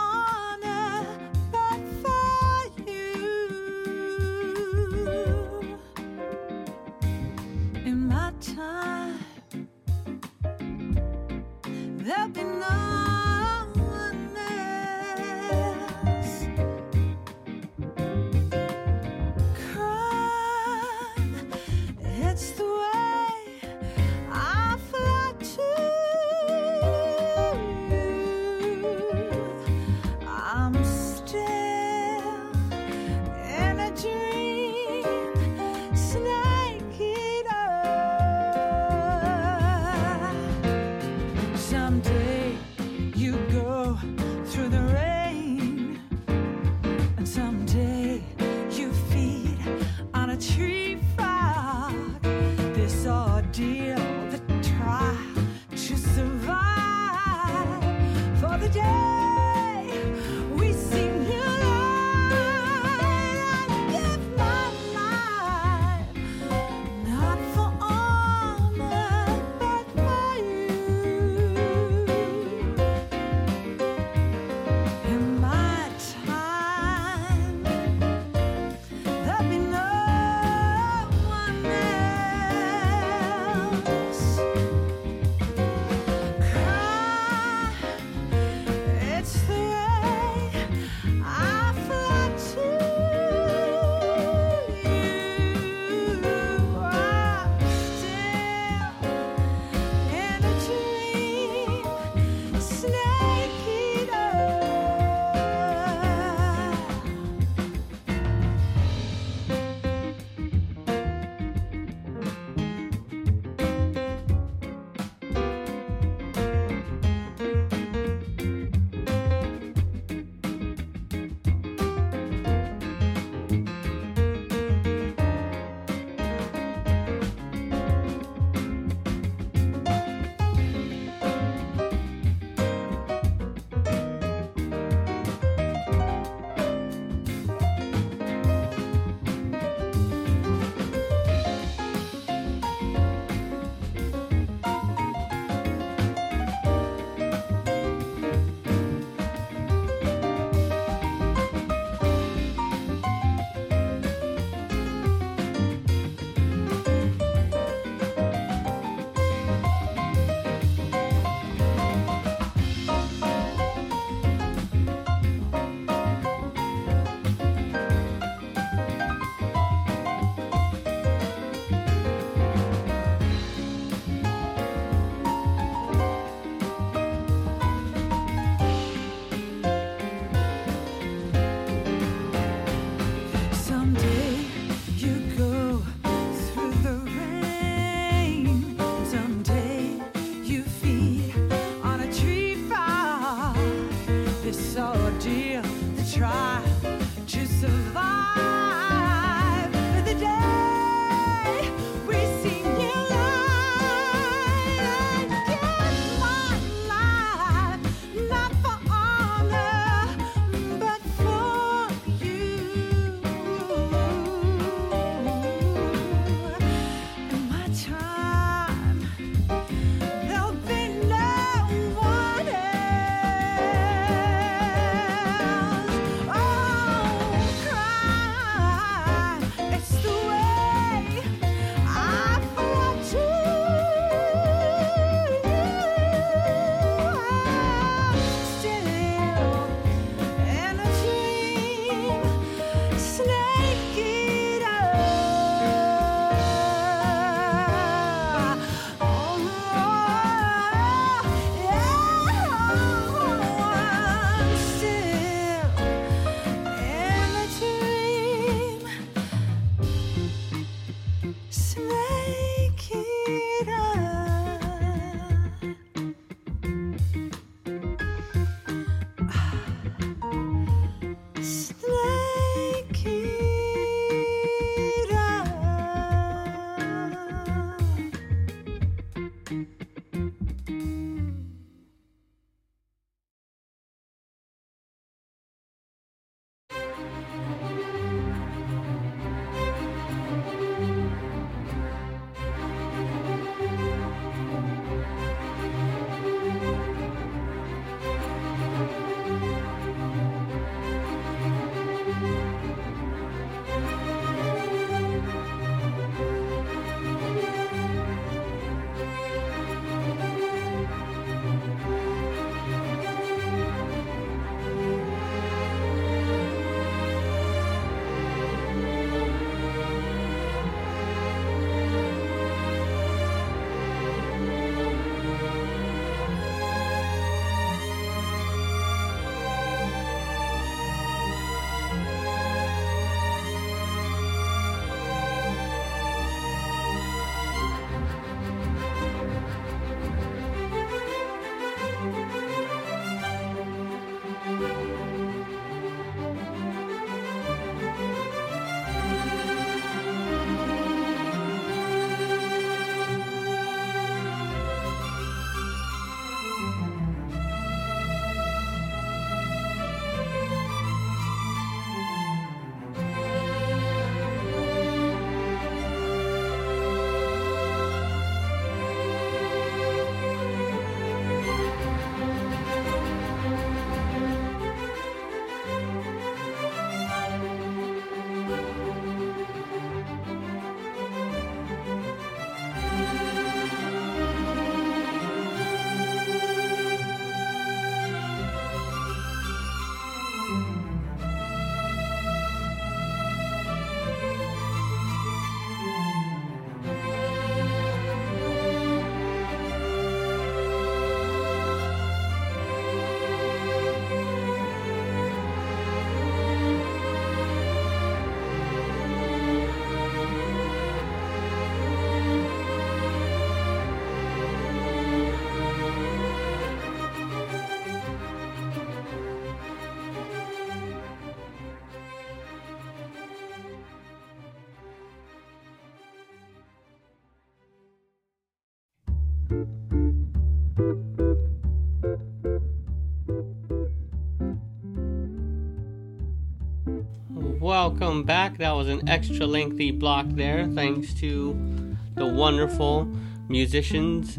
Welcome back. That was an extra lengthy block there, thanks to the wonderful musicians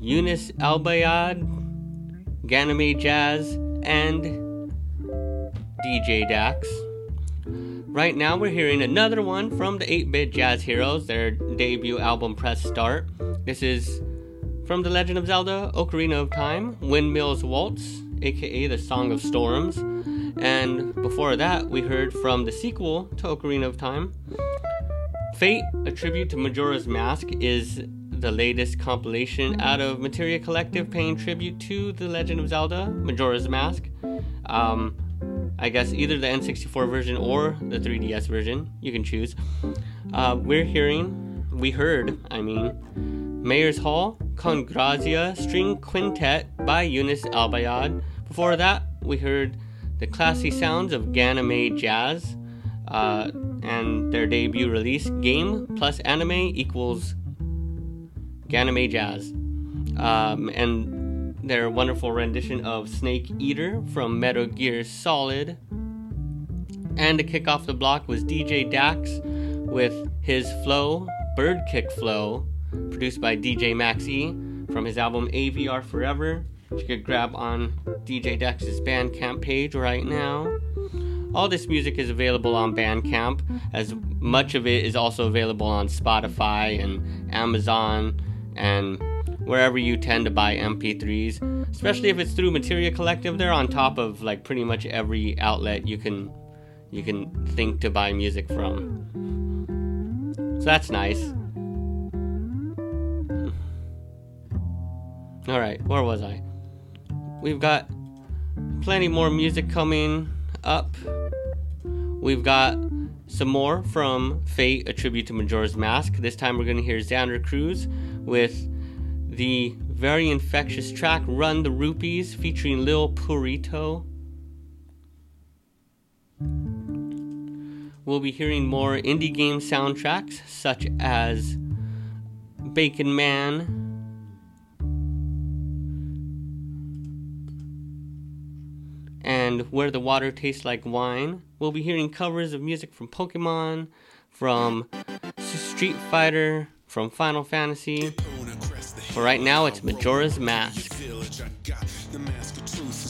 Eunice Albayad, Ganymede Jazz, and DJ Dax. Right now, we're hearing another one from the 8 Bit Jazz Heroes, their debut album Press Start. This is from The Legend of Zelda Ocarina of Time, Windmills Waltz, aka The Song of Storms. And before that, we heard from the sequel to Ocarina of Time. Fate, a tribute to Majora's Mask, is the latest compilation out of Materia Collective paying tribute to The Legend of Zelda Majora's Mask. Um, I guess either the N64 version or the 3DS version. You can choose. Uh, we're hearing, we heard, I mean, Mayor's Hall, Congrazia String Quintet by Eunice Albayad. Before that, we heard the classy sounds of Ganymede Jazz uh, and their debut release, Game plus Anime equals Ganymede Jazz. Um, and their wonderful rendition of Snake Eater from Metal Gear Solid. And to kick off the block was DJ Dax with his Flow, Bird Kick Flow, produced by DJ Max E from his album AVR Forever, you could grab on DJ Dex's Bandcamp page right now. All this music is available on Bandcamp, as much of it is also available on Spotify and Amazon and wherever you tend to buy MP3s. Especially if it's through Materia Collective, they're on top of like pretty much every outlet you can you can think to buy music from. So that's nice. Hmm. All right, where was I? We've got plenty more music coming up. We've got some more from Fate, a tribute to Majora's Mask. This time we're going to hear Xander Cruz with the very infectious track Run the Rupees featuring Lil Purito. We'll be hearing more indie game soundtracks such as Bacon Man, and Where the Water Tastes Like Wine. We'll be hearing covers of music from Pokemon, from Street Fighter, from Final Fantasy. For right now, it's Majora's Mask.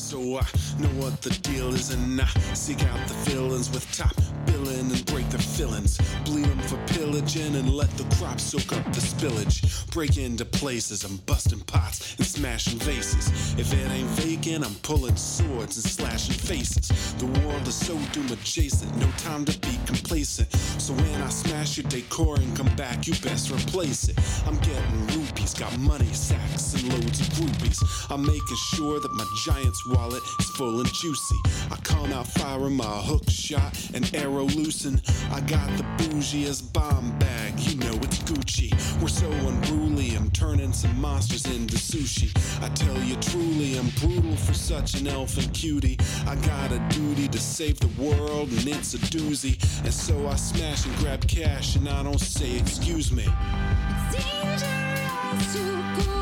So I know what the deal is, and I seek out the villains with top billing and break their fillings. Bleed them for pillaging and let the crop soak up the spillage. Break into places, I'm busting pots and smashing vases. If it ain't vacant, I'm pulling swords and slashing faces. The world is so doom adjacent, no time to be complacent. So when I smash your decor and come back, you best replace it. I'm getting rupees, got money sacks and loads of groupies. I'm making sure that my giant's wallet is full and juicy. I come out firing my hook shot and arrow loosen. I got the bougiest bomb bag, you know it's Gucci. We're so unruly, I'm turning some monsters into sushi. I tell you truly, I'm brutal for such an elfin cutie. I got a duty to save the world, and it's a doozy. And so I smash and grab cash, and I don't say excuse me. Dangerous to go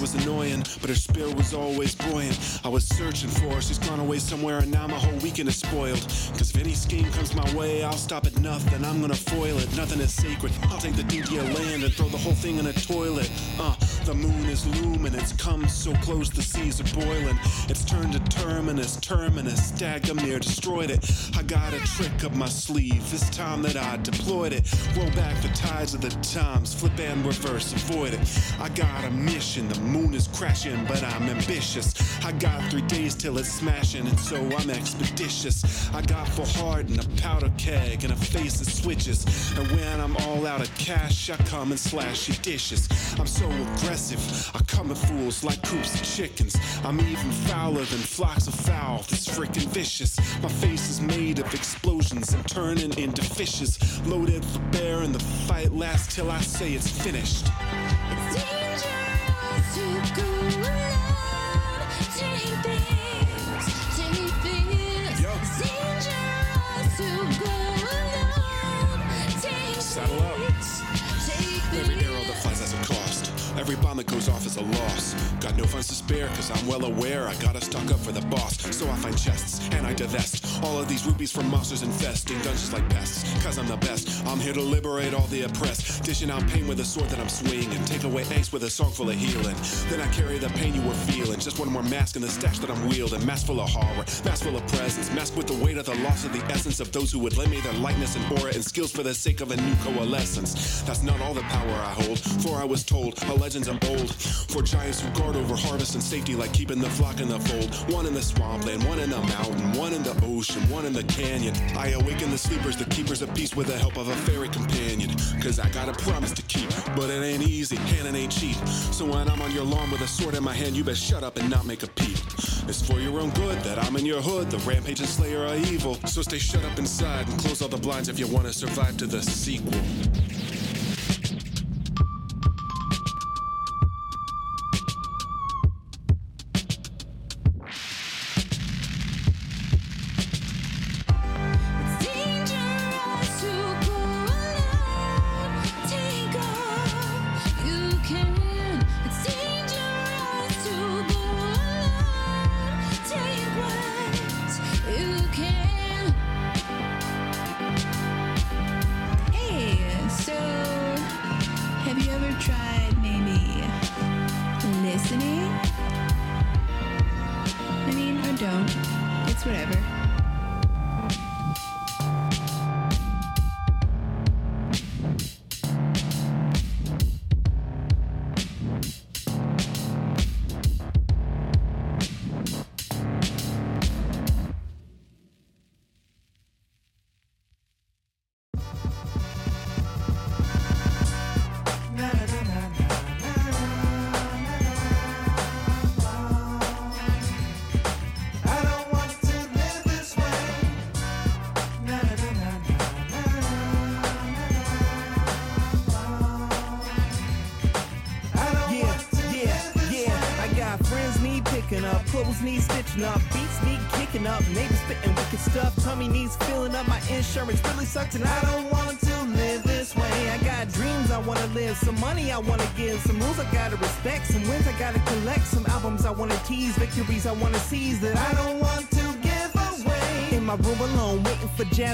was annoying, but her spirit was always buoyant. I was searching for her, she's gone away somewhere, and now my whole weekend is spoiled. Cause if any scheme comes my way, I'll stop at nothing, I'm gonna foil it. Nothing is sacred. I'll take the DDA land and throw the whole thing in a toilet. Uh, the moon is looming, it's come so close, the seas are boiling. It's turned to terminus, terminus, Dagamir destroyed it. I got a trick up my sleeve, this time that I deployed it. Roll back the tides of the times, flip and reverse, avoid it. I got a mission, the moon is crashing, but I'm ambitious. I got three days till it's smashing, and so I'm expeditious. I got full heart and a powder keg and a face that switches. And when I'm all out of cash, I come and slash your dishes. I'm so aggressive, I come at fools like coops of chickens. I'm even fouler than flocks of fowl, this freaking vicious. My face is made of explosions and turning into fishes. Loaded for bear, and the fight lasts till I say it's finished. It's dangerous was a loss. Got no funds to spare, cause I'm well aware I gotta stock up for the boss. So I find chests and I divest all of these rupees from monsters infesting dungeons like pests. Cause I'm the best. I'm here to liberate all the oppressed. Dishing out pain with a sword that I'm swinging. Take away angst with a song full of healing. Then I carry the pain you were feeling. Just one more mask in the stash that I'm wielding. Mask full of horror, mask full of presence. Mask with the weight of the loss of the essence of those who would lend me their lightness and aura and skills for the sake of a new coalescence. That's not all the power I hold, for I was told our legends of old. For giants who guard over harvest and safety, like keeping the flock in the fold. One in the swampland, one in the mountain, one in the ocean, one in the canyon. I awaken the sleepers, the keepers of peace, with the help of a fairy companion. Cause I got a promise to keep, but it ain't easy, and it ain't cheap. So when I'm on your lawn with a sword in my hand, you best shut up and not make a peep. It's for your own good that I'm in your hood. The rampage and slayer are evil. So stay shut up inside and close all the blinds if you want to survive to the sequel.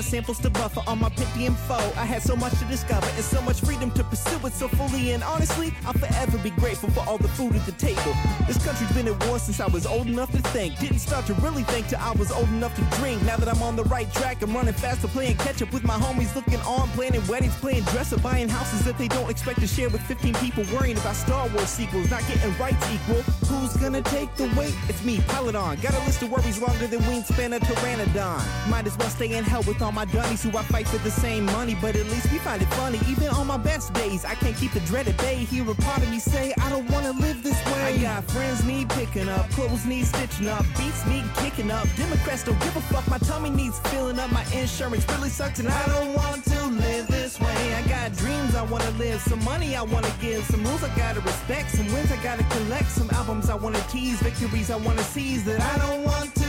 Samples to buffer on my Pentium 4. I had so much to discover and so much freedom to pursue it so fully. And honestly, I'll forever be grateful for all the food at the table. This country's been at war since I was old enough to think. Didn't start to really think till I was old enough to drink. Now that I'm on the right track, I'm running faster, playing catch up with my homies, looking on, planning weddings, playing dress up, buying houses that they don't expect to share with 15 people, worrying about Star Wars sequels, not getting rights equal. Who's gonna take the weight? It's me, Peloton. Got a list of worries longer than wingspan of Pteranodon. Might as well stay in hell with all my dunnies who I fight for the same money, but at least we find it funny. Even on my best days, I can't keep the dread at bay. Hear a part of me say, I don't wanna live this way. I got friends need picking up, clothes need stitching up, beats need kicking up. Democrats don't give a fuck, my tummy needs filling up, my insurance really sucks, and I don't want to live this way. I got dreams I wanna live, some money I wanna give, some rules I gotta respect, some wins I gotta collect, some albums I wanna tease, victories I wanna seize that I don't want to.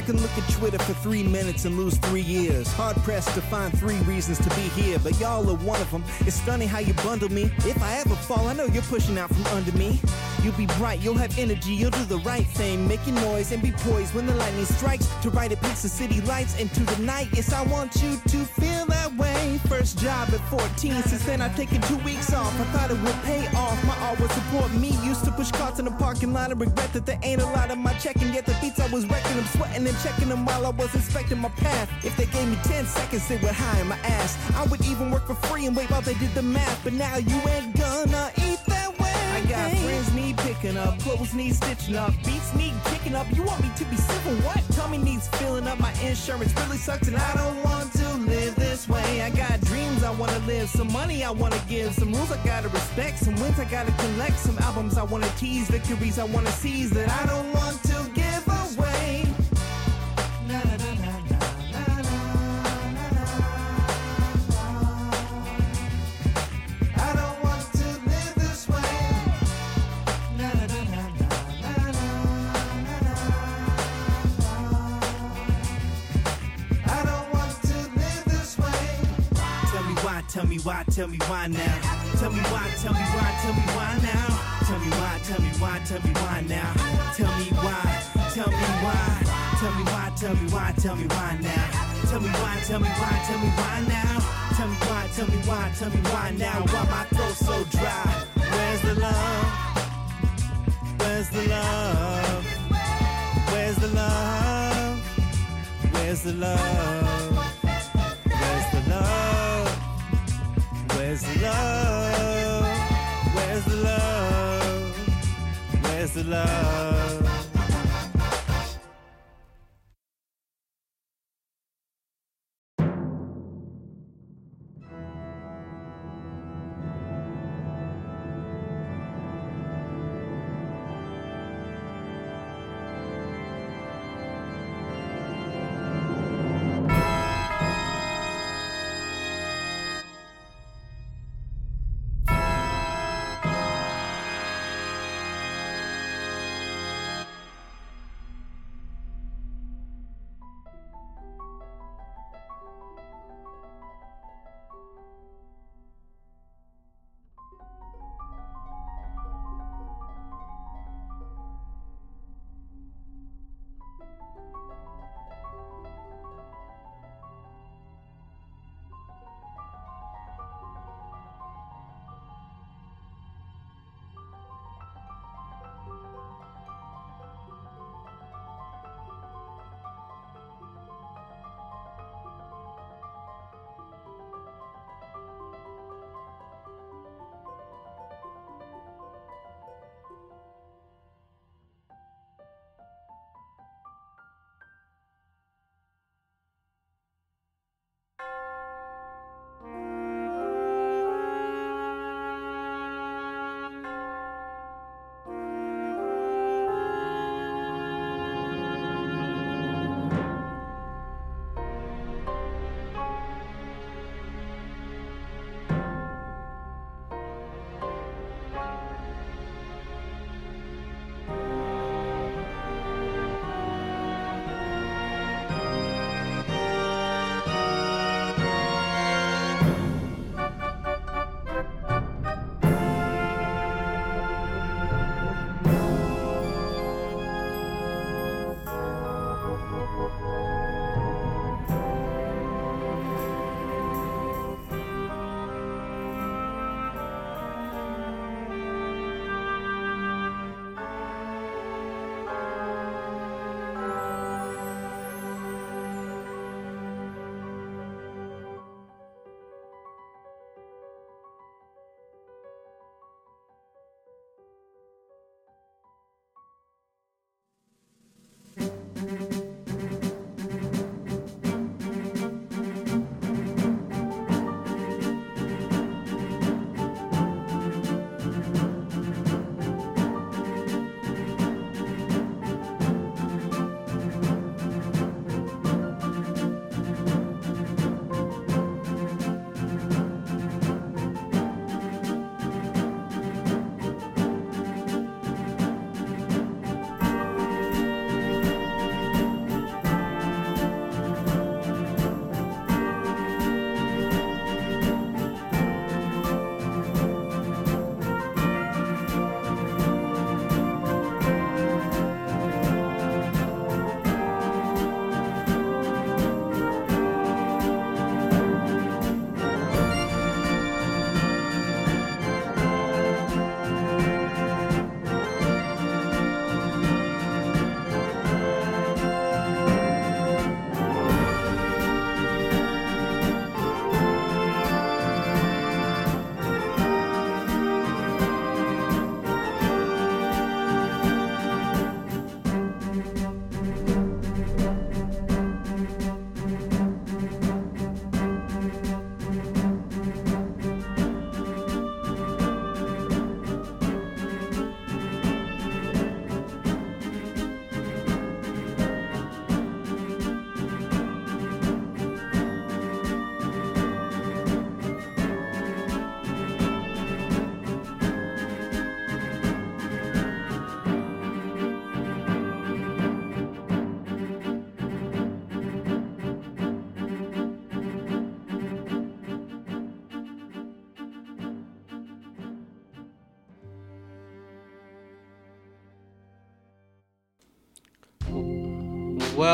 I can look at Twitter for three minutes and lose three years. Hard pressed to find three reasons to be here, but y'all are one of them. It's stunning how you bundle me. If I ever fall, I know you're pushing out from under me. You'll be bright, you'll have energy, you'll do the right thing, making noise and be poised when the lightning strikes. To write it past the city lights into the night. Yes, I want you to feel that way. First job at 14, since then I've taken two weeks off. I thought it would pay off. My art would support me. Used to push carts in the parking lot and regret that there ain't a lot of my checking. Yet the beats I was wrecking, I'm sweating and checking them while I was inspecting my path. If they gave me 10 seconds, they would hire my ass. I would even work for free and wait while they did the math. But now you ain't gonna eat that way. I got friends need picking up, clothes need stitching up, beats need kicking up. You want me to be civil? What? Tummy needs filling up, my insurance really sucks, and I don't want to live this way. I got dreams I wanna live, some money I wanna give, some rules I gotta respect, some wins I gotta collect, some albums I wanna tease, victories I wanna seize that I don't want to give Tell me why, tell me why, now. Tell me why, tell me why, tell me why now. Tell me why, tell me why, tell me why now. Tell me why, tell me why. Tell me why, tell me why, tell me why now. Tell me why, tell me why, tell me why now. Tell me why, tell me why, tell me why now. Why my throat so dry? Where's the love? Where's the love? Where's the love? Where's the love? Where's the love? Where's the love? Where's the love?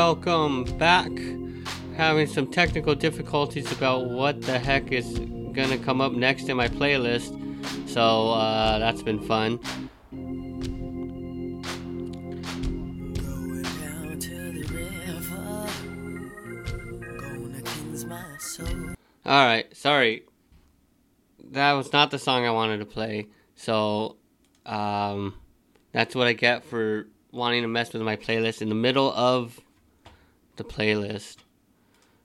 Welcome back. Having some technical difficulties about what the heck is gonna come up next in my playlist, so uh, that's been fun. Alright, sorry. That was not the song I wanted to play. So, um, that's what I get for wanting to mess with my playlist in the middle of the playlist.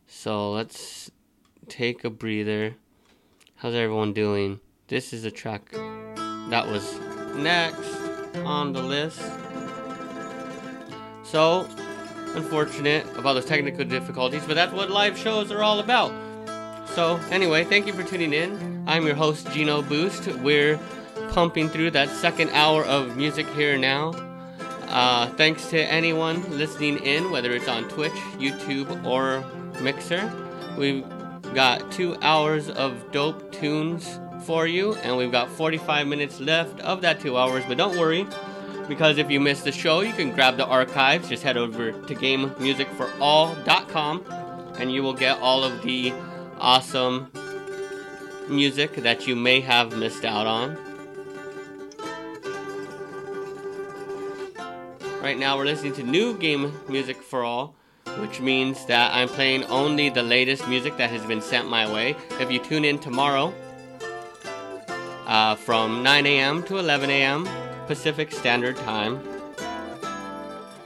So, let's take a breather. How's everyone doing? This is a track that was next on the list. So, unfortunate about those technical difficulties, but that's what live shows are all about. So, anyway, thank you for tuning in. I'm your host, Gino Boost. We're pumping through that second hour of music here now. Uh, thanks to anyone listening in, whether it's on Twitch, YouTube, or Mixer. We've got two hours of dope tunes for you, and we've got 45 minutes left of that two hours. But don't worry, because if you missed the show, you can grab the archives. Just head over to GameMusicForAll.com, and you will get all of the awesome music that you may have missed out on. Right now, we're listening to new game music for all, which means that I'm playing only the latest music that has been sent my way. If you tune in tomorrow uh, from 9 a.m. to 11 a.m. Pacific Standard Time,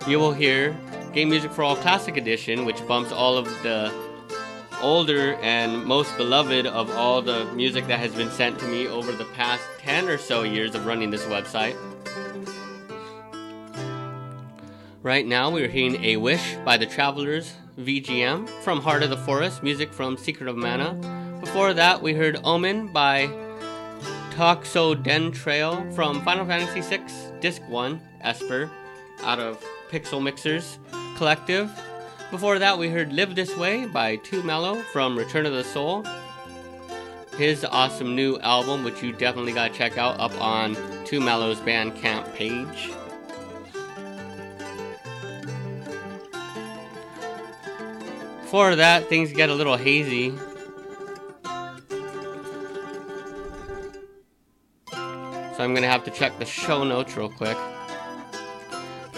you will hear Game Music for All Classic Edition, which bumps all of the older and most beloved of all the music that has been sent to me over the past 10 or so years of running this website. Right now, we're hearing A Wish by the Travelers VGM from Heart of the Forest, music from Secret of Mana. Before that, we heard Omen by Toxodentrail from Final Fantasy VI Disc 1, Esper, out of Pixel Mixers Collective. Before that, we heard Live This Way by Too Mellow from Return of the Soul. His awesome new album, which you definitely gotta check out up on Too Mellow's Bandcamp page. Before that, things get a little hazy. So I'm gonna have to check the show notes real quick.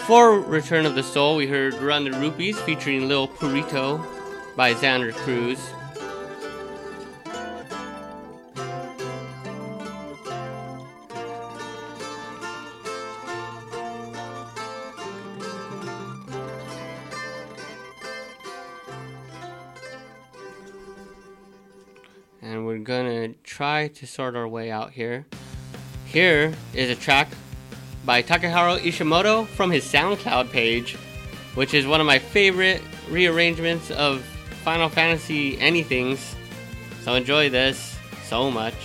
For Return of the Soul, we heard Run the Rupees featuring Lil Purito by Xander Cruz. Try to sort our way out here. Here is a track by Takeharu Ishimoto from his SoundCloud page, which is one of my favorite rearrangements of Final Fantasy anythings. So enjoy this so much.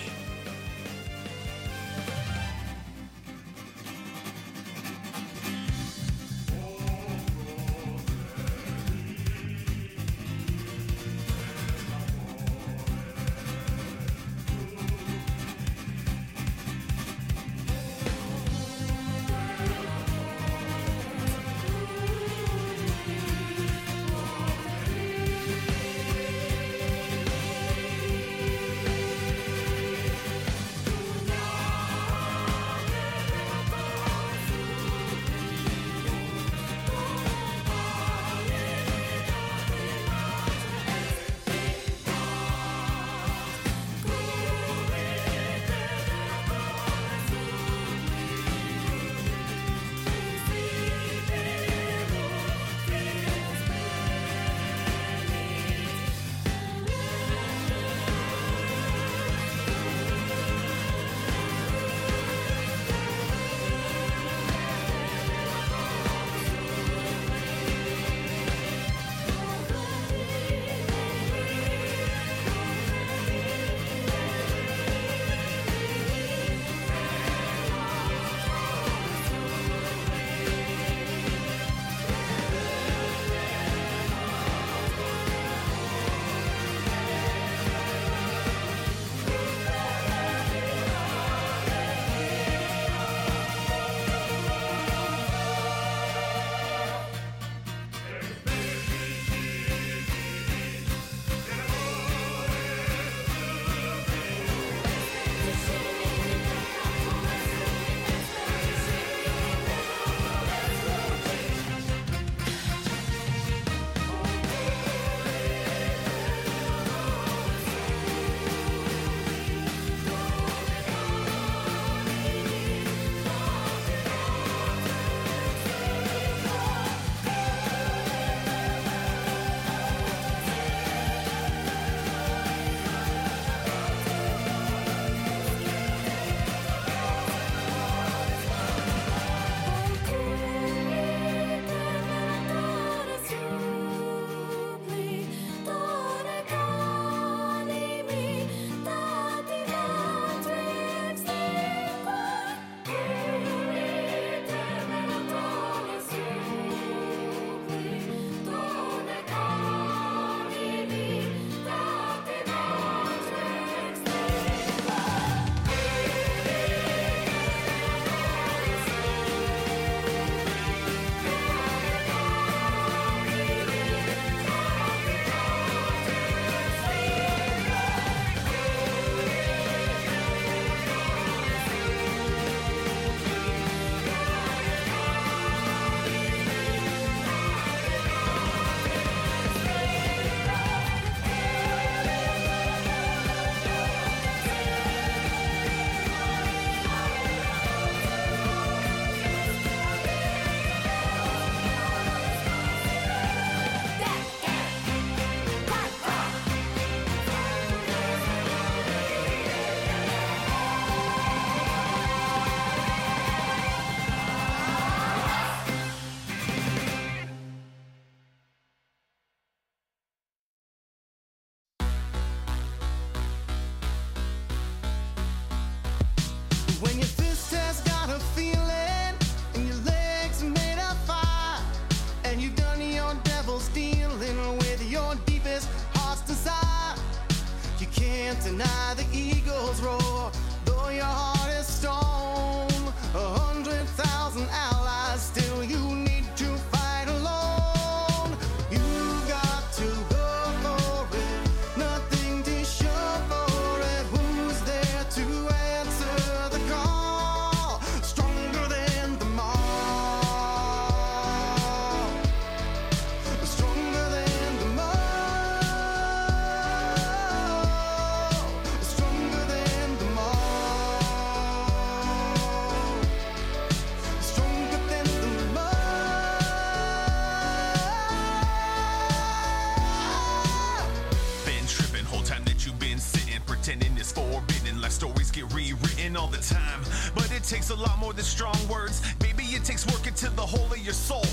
Strong words. Maybe it takes work until the whole of your soul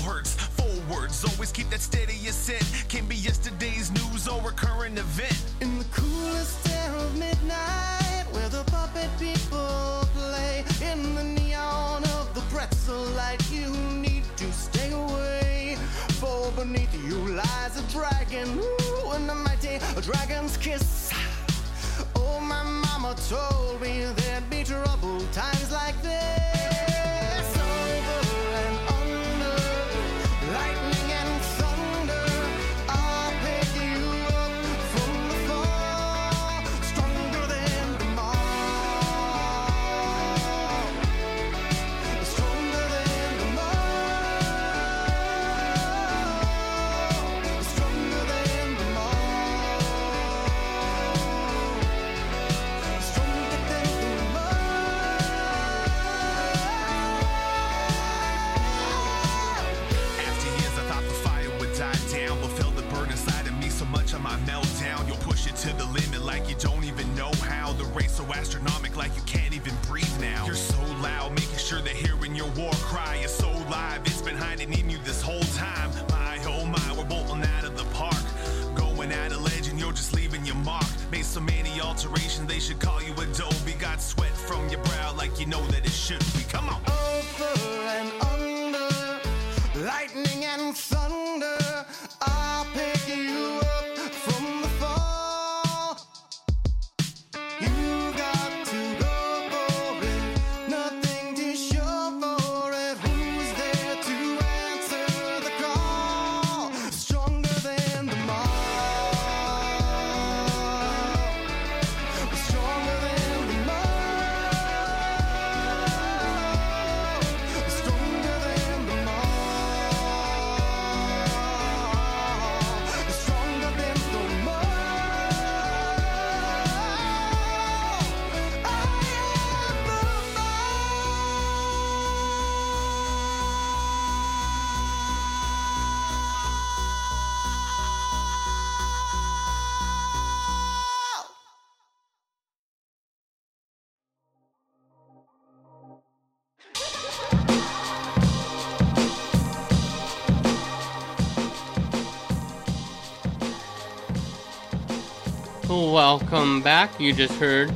Welcome back. You just heard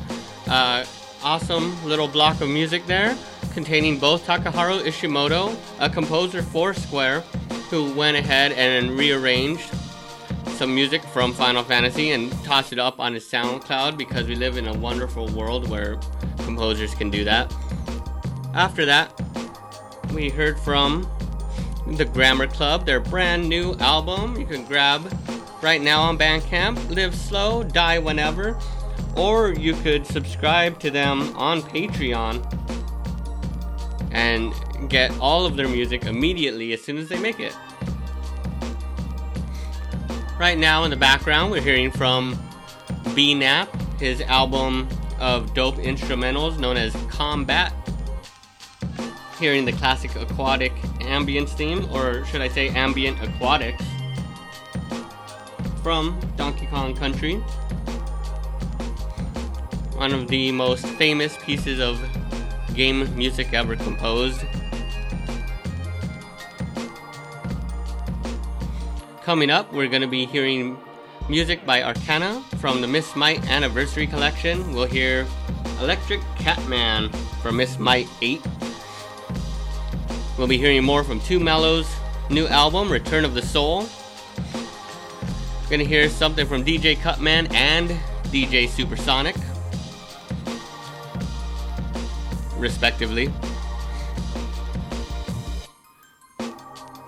uh, awesome little block of music there containing both Takeharu Ishimoto, a composer for Square, who went ahead and rearranged some music from Final Fantasy and tossed it up on his SoundCloud because we live in a wonderful world where composers can do that. After that, we heard from the Grammar Club, their brand new album. You can grab right now on Bandcamp. Live slow, die whenever. Or you could subscribe to them on Patreon and get all of their music immediately as soon as they make it. Right now in the background, we're hearing from B Nap, his album of dope instrumentals known as Combat. Hearing the classic aquatic ambience theme, or should I say ambient aquatics, from Donkey Kong Country. One of the most famous pieces of game music ever composed. Coming up, we're going to be hearing music by Arcana from the Miss Might Anniversary Collection. We'll hear Electric Catman from Miss Might 8. We'll be hearing more from Too Mellow's new album, Return of the Soul. We're gonna hear something from DJ Cutman and DJ Supersonic, respectively.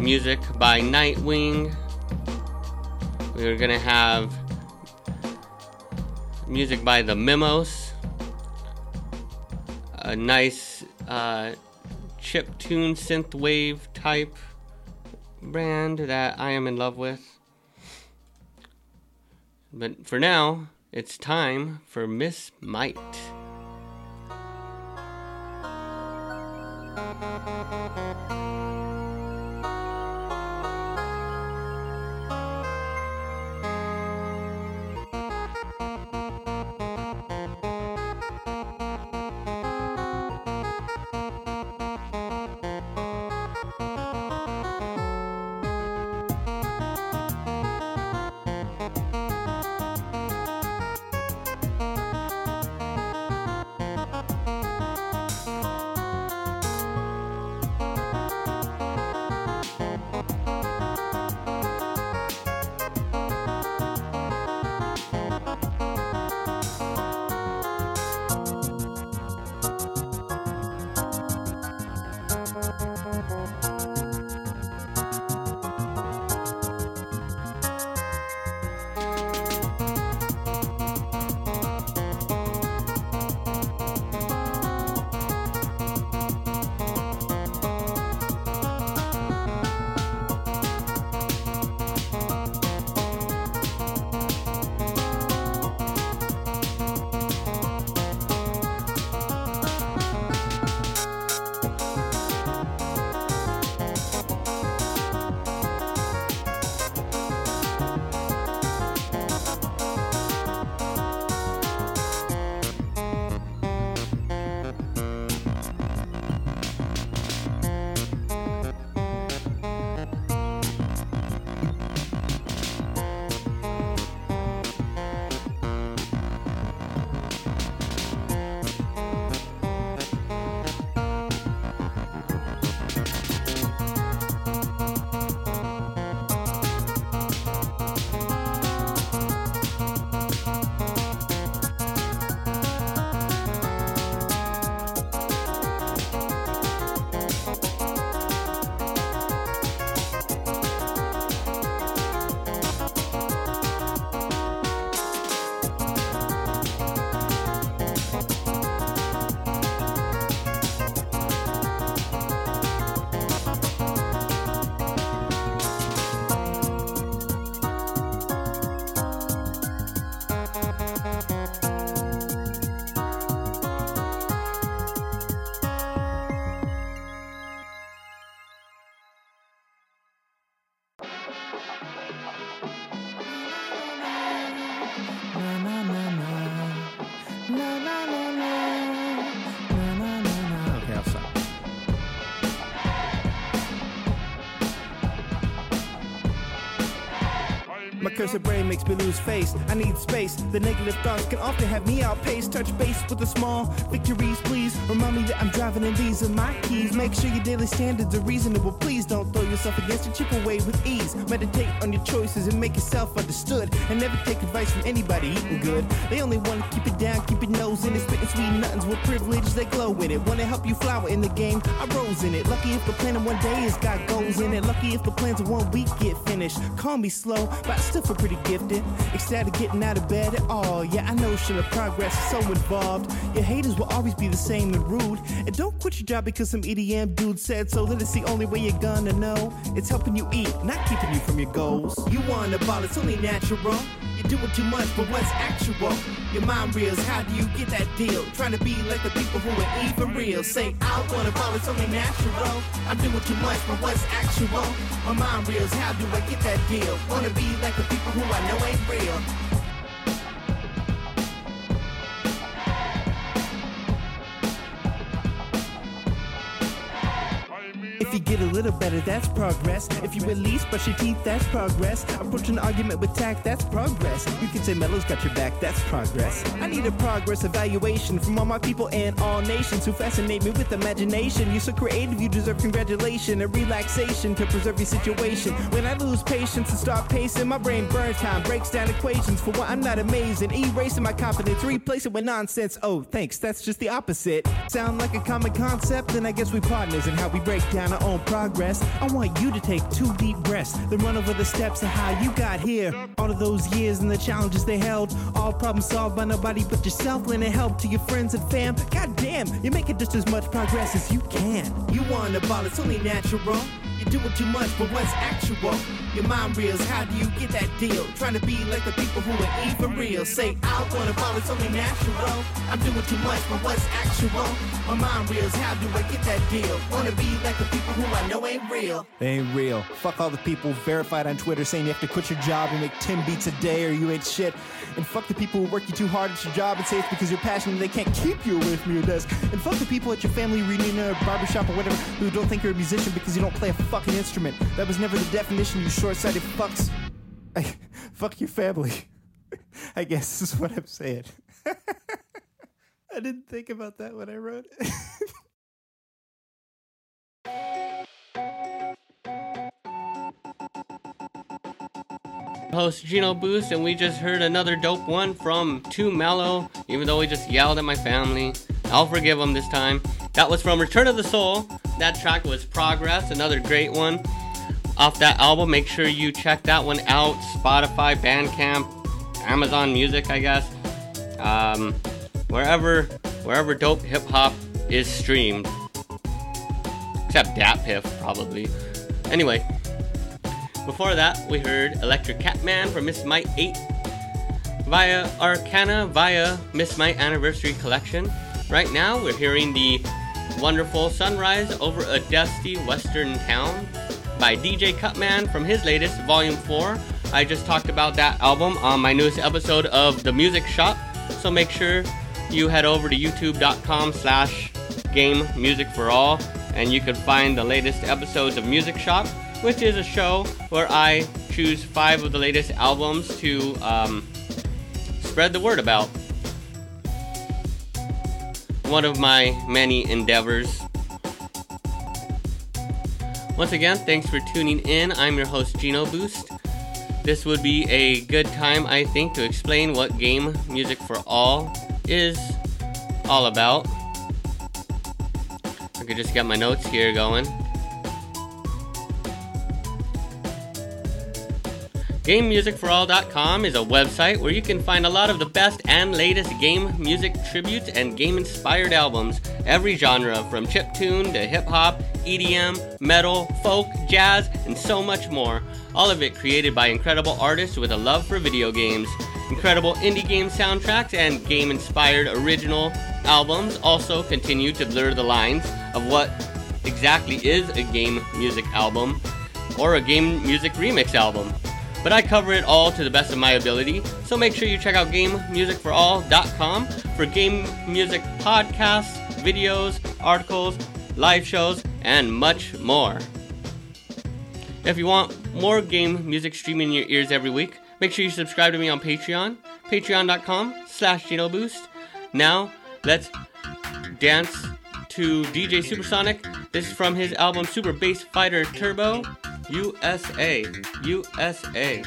Music by Nightwing. We're gonna have music by The Memos, a nice uh, chip tune synthwave type brand that I am in love with. But for now, it's time for Miss Might. Me lose face. I need space. The negative thoughts can often have me outpaced. Touch base with the small victories, please. Remind me that I'm driving and these are my keys. Make sure your daily standards are reasonable. Please don't yourself against a chip away with ease. Meditate on your choices and make yourself understood. And never take advice from anybody eating good. They only want to keep it down, keep your nose in it. Spitting sweet nothings with privilege, they glow in it. Want to help you flower in the game. I rose in it. Lucky if the plan in one day has got goals in it. Lucky if the plans in one week get finished. Call me slow, but I still feel pretty gifted. Ecstatic getting out of bed at all. Yeah, I know shit of progress is so involved. Your haters will always be the same and rude. And don't quit your job because some EDM dude said so. That it's the only way you're gonna know. It's helping you eat, not keeping you from your goals. You want a ball, it's only natural. You do it too much, but what's actual? Your mind reels, how do you get that deal? Trying to be like the people who are even real. Say, I want a ball, it's only natural. I'm doing too much, but what's actual? My mind reels, how do I get that deal? Wanna be like the people who I know ain't real. You get a little better, that's progress. If you at least brush your teeth, that's progress. Approach an argument with tact, that's progress. You can say Mellow's got your back, that's progress. I need a progress evaluation from all my people and all nations who fascinate me with imagination. You're so creative, you deserve congratulation and relaxation to preserve your situation. When I lose patience and start pacing, my brain burns time, breaks down equations for what I'm not amazing. Erasing my confidence, replace it with nonsense. Oh, thanks, that's just the opposite. Sound like a common concept, then I guess we partners in how we break down our own progress. I want you to take two deep breaths, then run over the steps of how you got here. All of those years and the challenges they held, all problems solved by nobody but yourself, lending help to your friends and fam. God damn, you're making just as much progress as you can. You want a ball, it's only natural. You're doing too much, but what's actual? Your mind reels, how do you get that deal? Trying to be like the people who are even real. Say, I wanna ball, it's only natural. I'm doing too much, but what's actual? My mind reels, how do I get that deal? Wanna be like the people who I know ain't real. They ain't real. Fuck all the people verified on Twitter saying you have to quit your job and make 10 beats a day or you ain't shit. And fuck the people who work you too hard at your job and say it's because you're passionate they can't keep you away from your desk. And fuck the people at your family reunion or barbershop or whatever who don't think you're a musician because you don't play a fucking instrument. That was never the definition, you short-sighted fucks. I, fuck your family. I guess is what I'm saying. *laughs* I didn't think about that when I wrote it. *laughs* host Gino Boost, and we just heard another dope one from Too Mellow. Even though he just yelled at my family, I'll forgive him this time. That was from Return of the Soul. That track was Progress, another great one off that album. Make sure you check that one out. Spotify, Bandcamp, Amazon Music, I guess. Um, wherever, wherever dope hip hop is streamed, except DatPiff probably. Anyway. Before that, we heard Electric Catman from Miss Might 8 via Arcana via Miss Might Anniversary Collection. Right now, we're hearing the wonderful Sunrise over a dusty western town by DJ Cutman from his latest Volume 4. I just talked about that album on my newest episode of The Music Shop, so make sure you head over to youtube.com slash game music for all and you can find the latest episodes of Music Shop which is a show where I choose five of the latest albums to um, spread the word about. One of my many endeavors. Once again, thanks for tuning in. I'm your host, Gino Boost. This would be a good time, I think, to explain what Game Music for All is all about. I could just get my notes here going. GameMusicForAll.com is a website where you can find a lot of the best and latest game music tributes and game inspired albums, every genre from chiptune to hip hop, EDM, metal, folk, jazz, and so much more. All of it created by incredible artists with a love for video games. Incredible indie game soundtracks and game inspired original albums also continue to blur the lines of what exactly is a game music album or a game music remix album but I cover it all to the best of my ability. So make sure you check out GameMusicForAll.com for game music podcasts, videos, articles, live shows, and much more. If you want more game music streaming in your ears every week, make sure you subscribe to me on Patreon, patreon.com slash GinoBoost. Now, let's dance to DJ Supersonic. This is from his album Super Bass Fighter Turbo. USA, USA.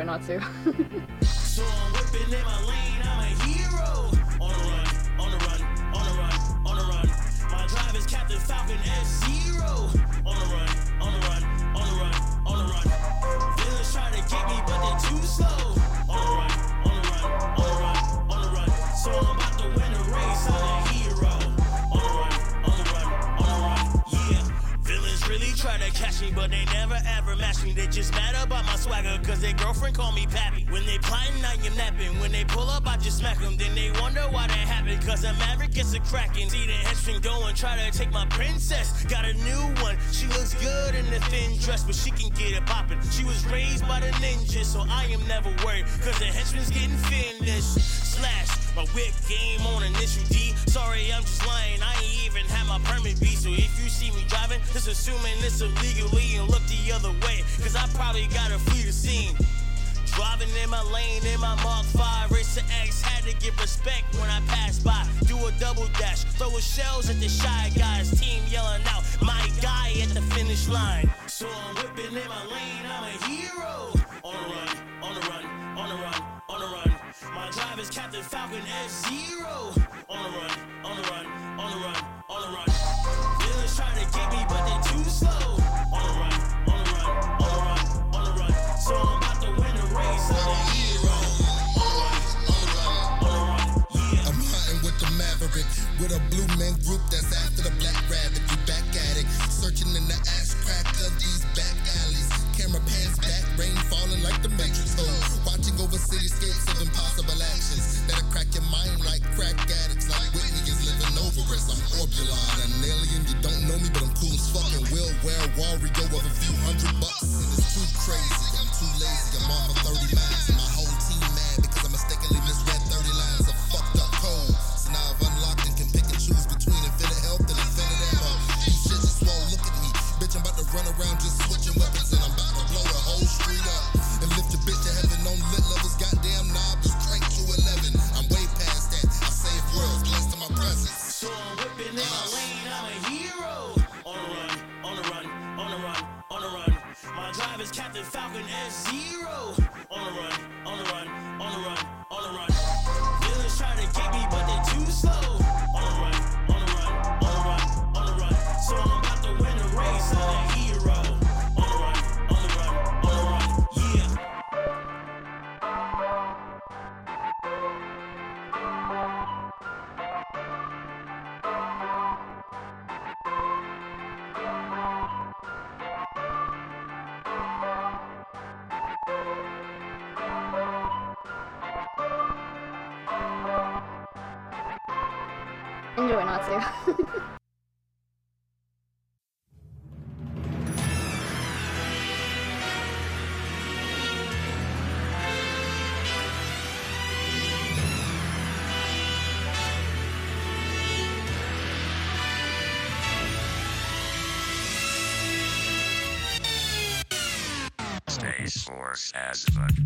Enjoy not to. So I'm whipping in my lane, I'm a hero. On run, on run, on run, on run. My drive is Captain Falcon F-Zero. On the run, on run, on run, on run. Villains try to get me, but they're too slow. On run, on run, on run, on run. So I'm about to win race, I'm a hero. On run, on run, on run. Yeah, villains really try to catch me, but they never ever They just mad about my swagger, cause their girlfriend call me Pappy. When they plotting, I am napping. When they pull up, I just smack them. Then they wonder why that happened, cause a maverick gets a cracking. See the henchman go and try to take my princess. Got a new one, she looks good in a thin dress, but she can get it poppin'. She was raised by the ninjas, so I am never worried, cause the henchman's getting finished. Slash. My whip game on initial D. Sorry, I'm just lying. I ain't even had my permit B. So if you see me driving, just assuming it's illegally and look the other way. Cause I probably gotta flee the scene. Driving in my lane in my Mach 5 Racer X had to give respect when I passed by. Do a double dash, throw shells at the shy guys Team yelling out, my guy at the finish line. So I'm whipping in my lane, I'm a hero. On the run, on the run, on the run, on the run. My drive is Captain Falcon F-Zero. On the run, on the run, on the run, on the run. Villains try to get me but they're too slow with a blue man group that's after the black rabbit. We back at it, searching in the ass crack of these back alleys. Camera pans back, rain falling like the Matrix hole. Watching over cityscapes of impossible actions that'll crack your mind like crack addicts. Like Whitney is living over us. I'm Orbulon, an alien. You don't know me, but I'm cool as fucking will wear Wario of a few hundred bucks. And it's too crazy. I'm too lazy. I'm off of 30 miles. Force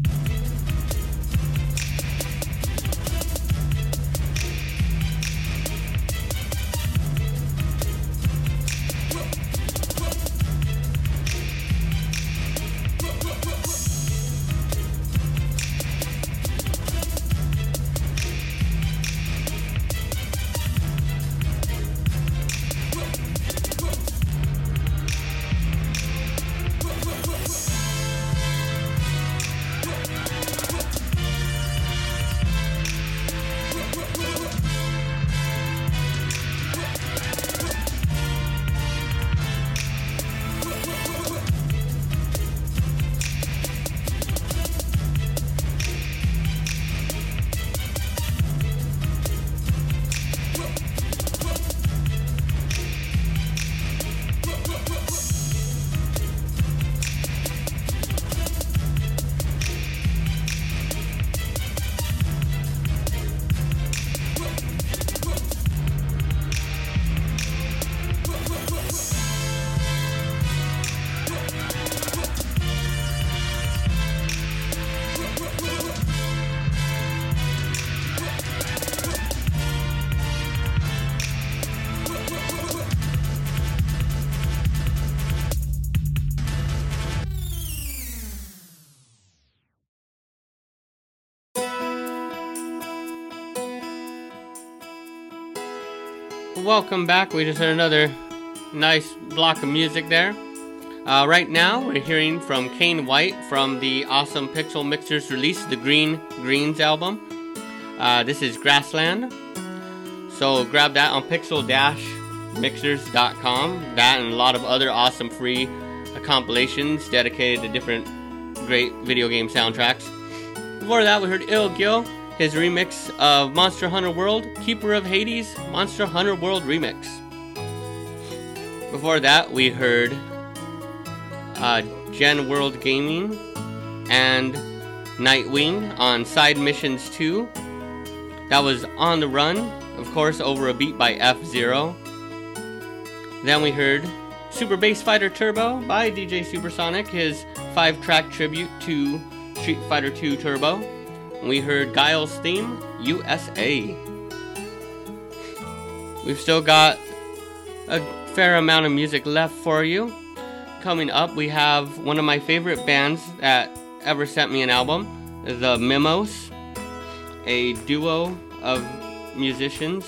Welcome back. We just heard another nice block of music there. Uh, right now, we're hearing from Kane White from the awesome Pixel Mixers release, the Green Greens album. Uh, this is Grassland. So grab that on pixel-mixers.com. That and a lot of other awesome free compilations dedicated to different great video game soundtracks. Before that, we heard Ill Gill, his remix of Monster Hunter World, Keeper of Hades, Monster Hunter World Remix. Before that, we heard uh, Gen World Gaming and Nightwing on Side Missions 2. That was On the Run, of course, over a beat by F Zero. Then we heard Super Bass Fighter Turbo by DJ Supersonic, his five track tribute to Street Fighter 2 Turbo. We heard Guile's theme, USA. We've still got a fair amount of music left for you. Coming up, we have one of my favorite bands that ever sent me an album, The Memos, a duo of musicians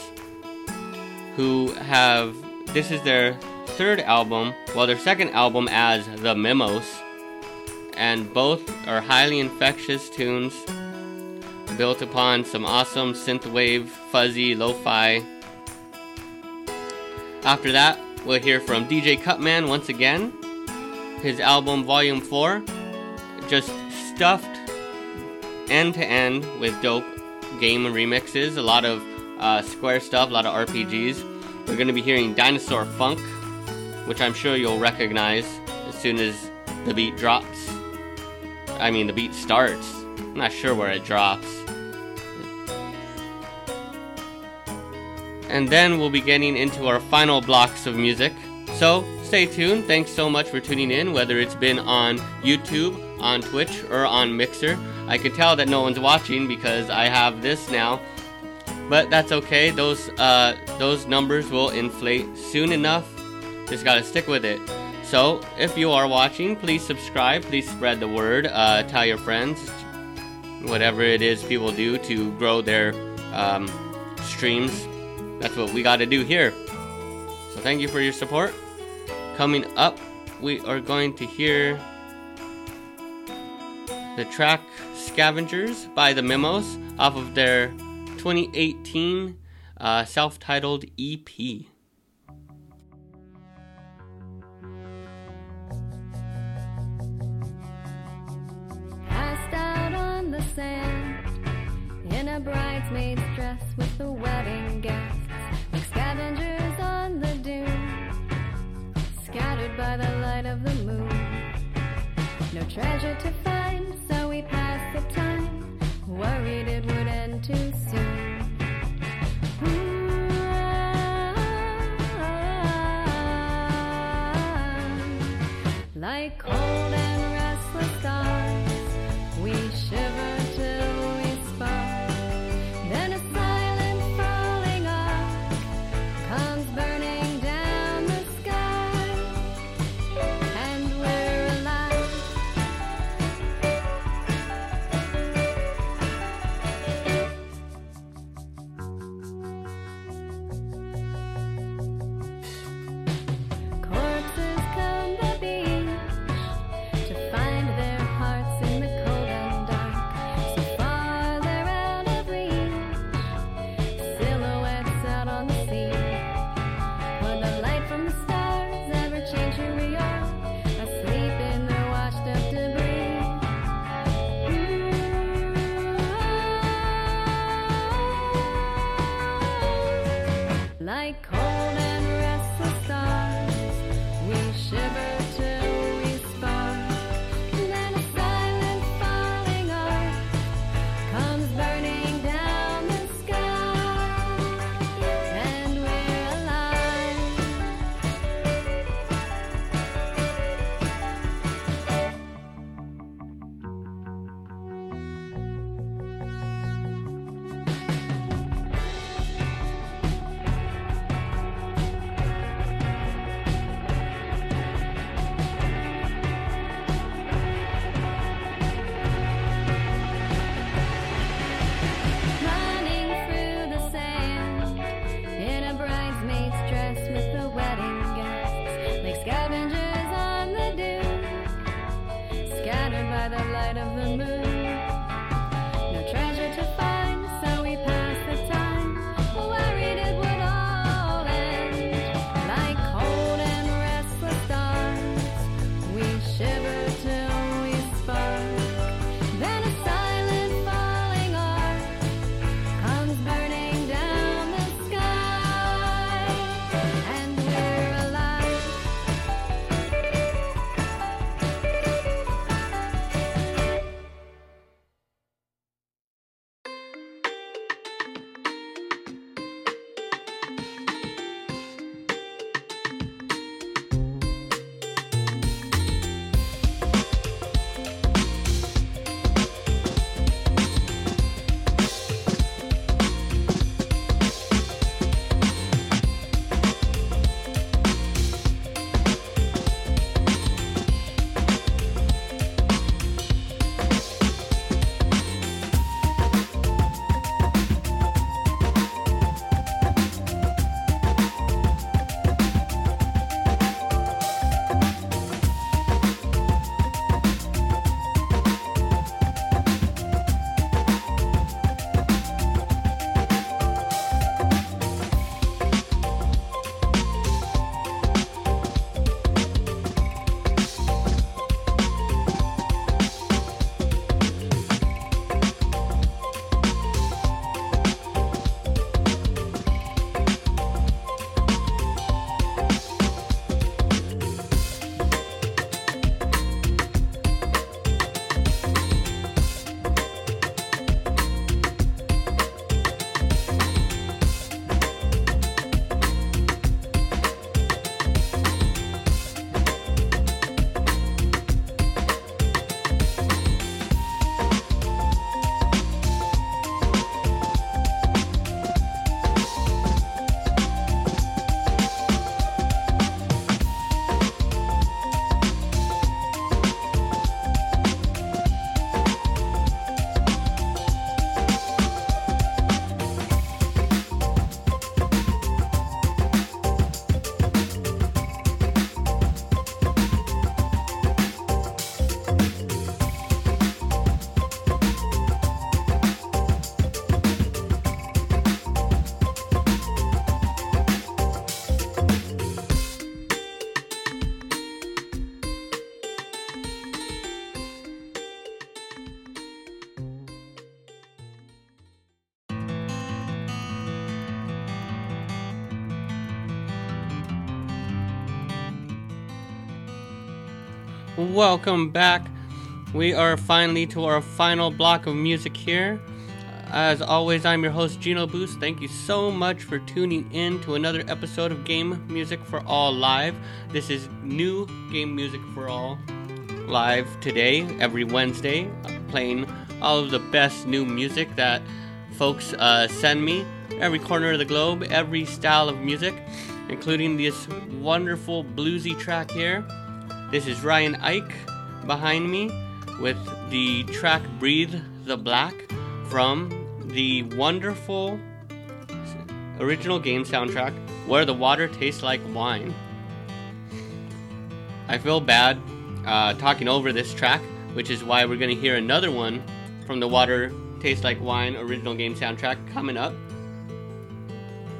who have this is their third album, well, their second album as The Memos, and both are highly infectious tunes built upon some awesome synthwave, fuzzy, lo-fi. After that, we'll hear from DJ Cutman once again. His album Volume 4, just stuffed end to end with dope game remixes, a lot of uh, Square stuff, a lot of RPGs. We're going to be hearing Dinosaur Funk, which I'm sure you'll recognize as soon as the beat drops. I mean, the beat starts. Not sure where it drops. And then we'll be getting into our final blocks of music. So stay tuned. Thanks so much for tuning in, whether it's been on YouTube, on Twitch, or on Mixer. I can tell that no one's watching because I have this now. But that's okay. Those uh, those numbers will inflate soon enough. Just gotta stick with it. So if you are watching, please subscribe. Please spread the word. Uh, tell your friends. Whatever it is people do to grow their um, streams. That's what we got to do here. So thank you for your support. Coming up, we are going to hear the track Scavengers by the Memos off of their 2018 uh, self titled EP. In a bridesmaid's dress with the wedding guests, like scavengers on the dune, scattered by the light of the moon. No treasure to find, so we passed the time, worried it would end too soon. Ah, ah, ah, like cold Welcome back. We are finally to our final block of music here. As always, I'm your host, Gino Boost. Thank you so much for tuning in to another episode of Game Music for All Live. This is new Game Music for All. live today, every Wednesday, playing all of the best new music that folks uh, send me. Every corner of the globe, every style of music, including this wonderful bluesy track here. This is Ryan Ike behind me with the track Breathe the Black from the wonderful original game soundtrack Where the Water Tastes Like Wine. I feel bad uh, talking over this track, which is why we're going to hear another one from the Water Tastes Like Wine original game soundtrack coming up.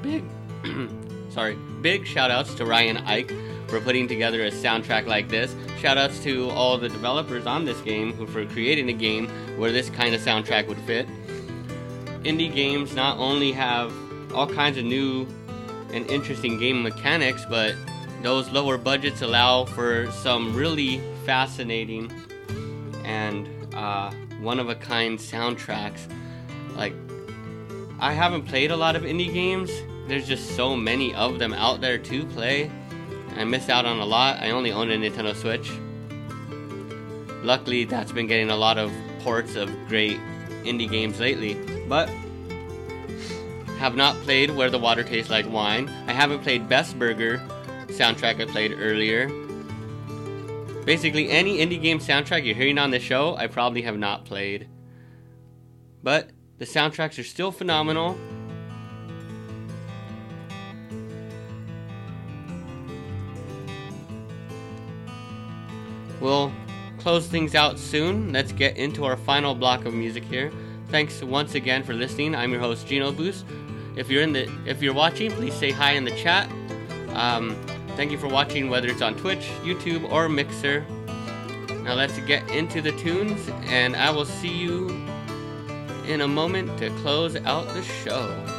Big, *clears throat* sorry, big shout outs to Ryan Ike for putting together a soundtrack like this. Shout outs to all the developers on this game who for creating a game where this kind of soundtrack would fit. Indie games not only have all kinds of new and interesting game mechanics, but those lower budgets allow for some really fascinating and uh, one of a kind soundtracks. Like, I haven't played a lot of indie games, there's just so many of them out there to play. I missed out on a lot. I only own a Nintendo Switch. Luckily, that's been getting a lot of ports of great indie games lately, but have not played Where the Water Tastes Like Wine. I haven't played Best Burger soundtrack I played earlier. Basically, any indie game soundtrack you're hearing on the show, I probably have not played. But the soundtracks are still phenomenal. We'll close things out soon. Let's get into our final block of music here. Thanks once again for listening. I'm your host Gino Boost. If you're in the if you're watching, please say hi in the chat. Um, thank you for watching, whether it's on Twitch, YouTube, or Mixer. Now let's get into the tunes, and I will see you in a moment to close out the show.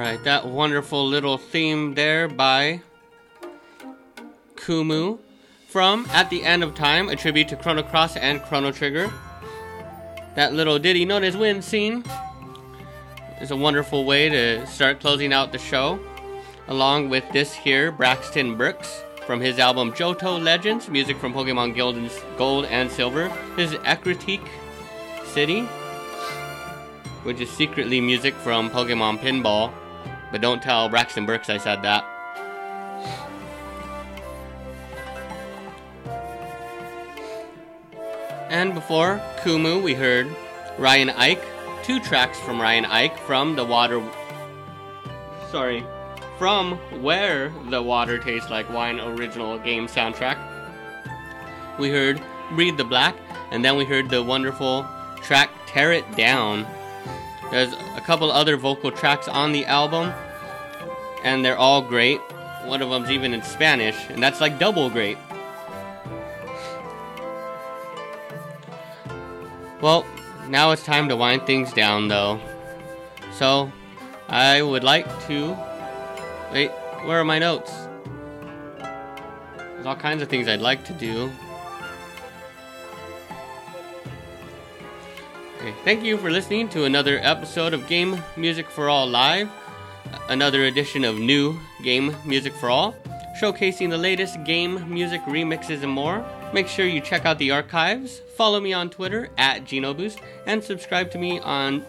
Alright, that wonderful little theme there by Kumu from At the End of Time, a tribute to Chrono Cross and Chrono Trigger. That little ditty known as Wind Scene is a wonderful way to start closing out the show. Along with this here, Braxton Burks from his album Johto Legends, music from Pokemon Gold and, Gold and Silver. This is Ecruteak City, which is secretly music from Pokemon Pinball. But don't tell Braxton Burks I said that. And before Kumu, we heard Ryan Ike, two tracks from Ryan Ike from the water. Sorry, from Where the Water Tastes Like Wine original game soundtrack. We heard Breathe the Black, and then we heard the wonderful track Tear It Down. There's a couple other vocal tracks on the album, and they're all great. One of them's even in Spanish, and that's like double great. Well, now it's time to wind things down, though. So, I would like to. Wait, where are my notes? There's all kinds of things I'd like to do. Okay, thank you for listening to another episode of Game Music for All Live, another edition of New Game Music for All, showcasing the latest game music remixes and more. Make sure you check out the archives, follow me on Twitter at GenoBoost, and subscribe to me on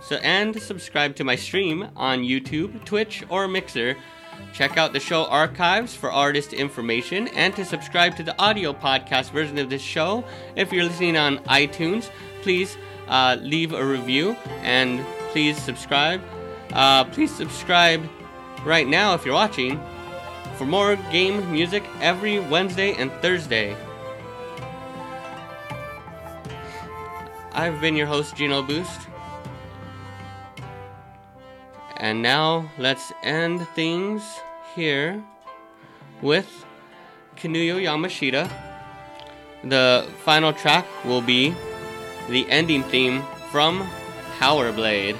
so and subscribe to my stream on YouTube, Twitch, or Mixer. Check out the show archives for artist information and to subscribe to the audio podcast version of this show. If you're listening on iTunes, please uh, leave a review and please subscribe. Uh, please subscribe right now if you're watching for more game music every Wednesday and Thursday. I've been your host, Geno Boost. And now let's end things here with Kinuyo Yamashita. The final track will be the ending theme from Power Blade.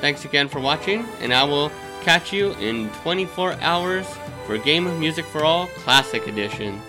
Thanks again for watching, and I will catch you in 24 hours for Game of Music for All Classic Edition.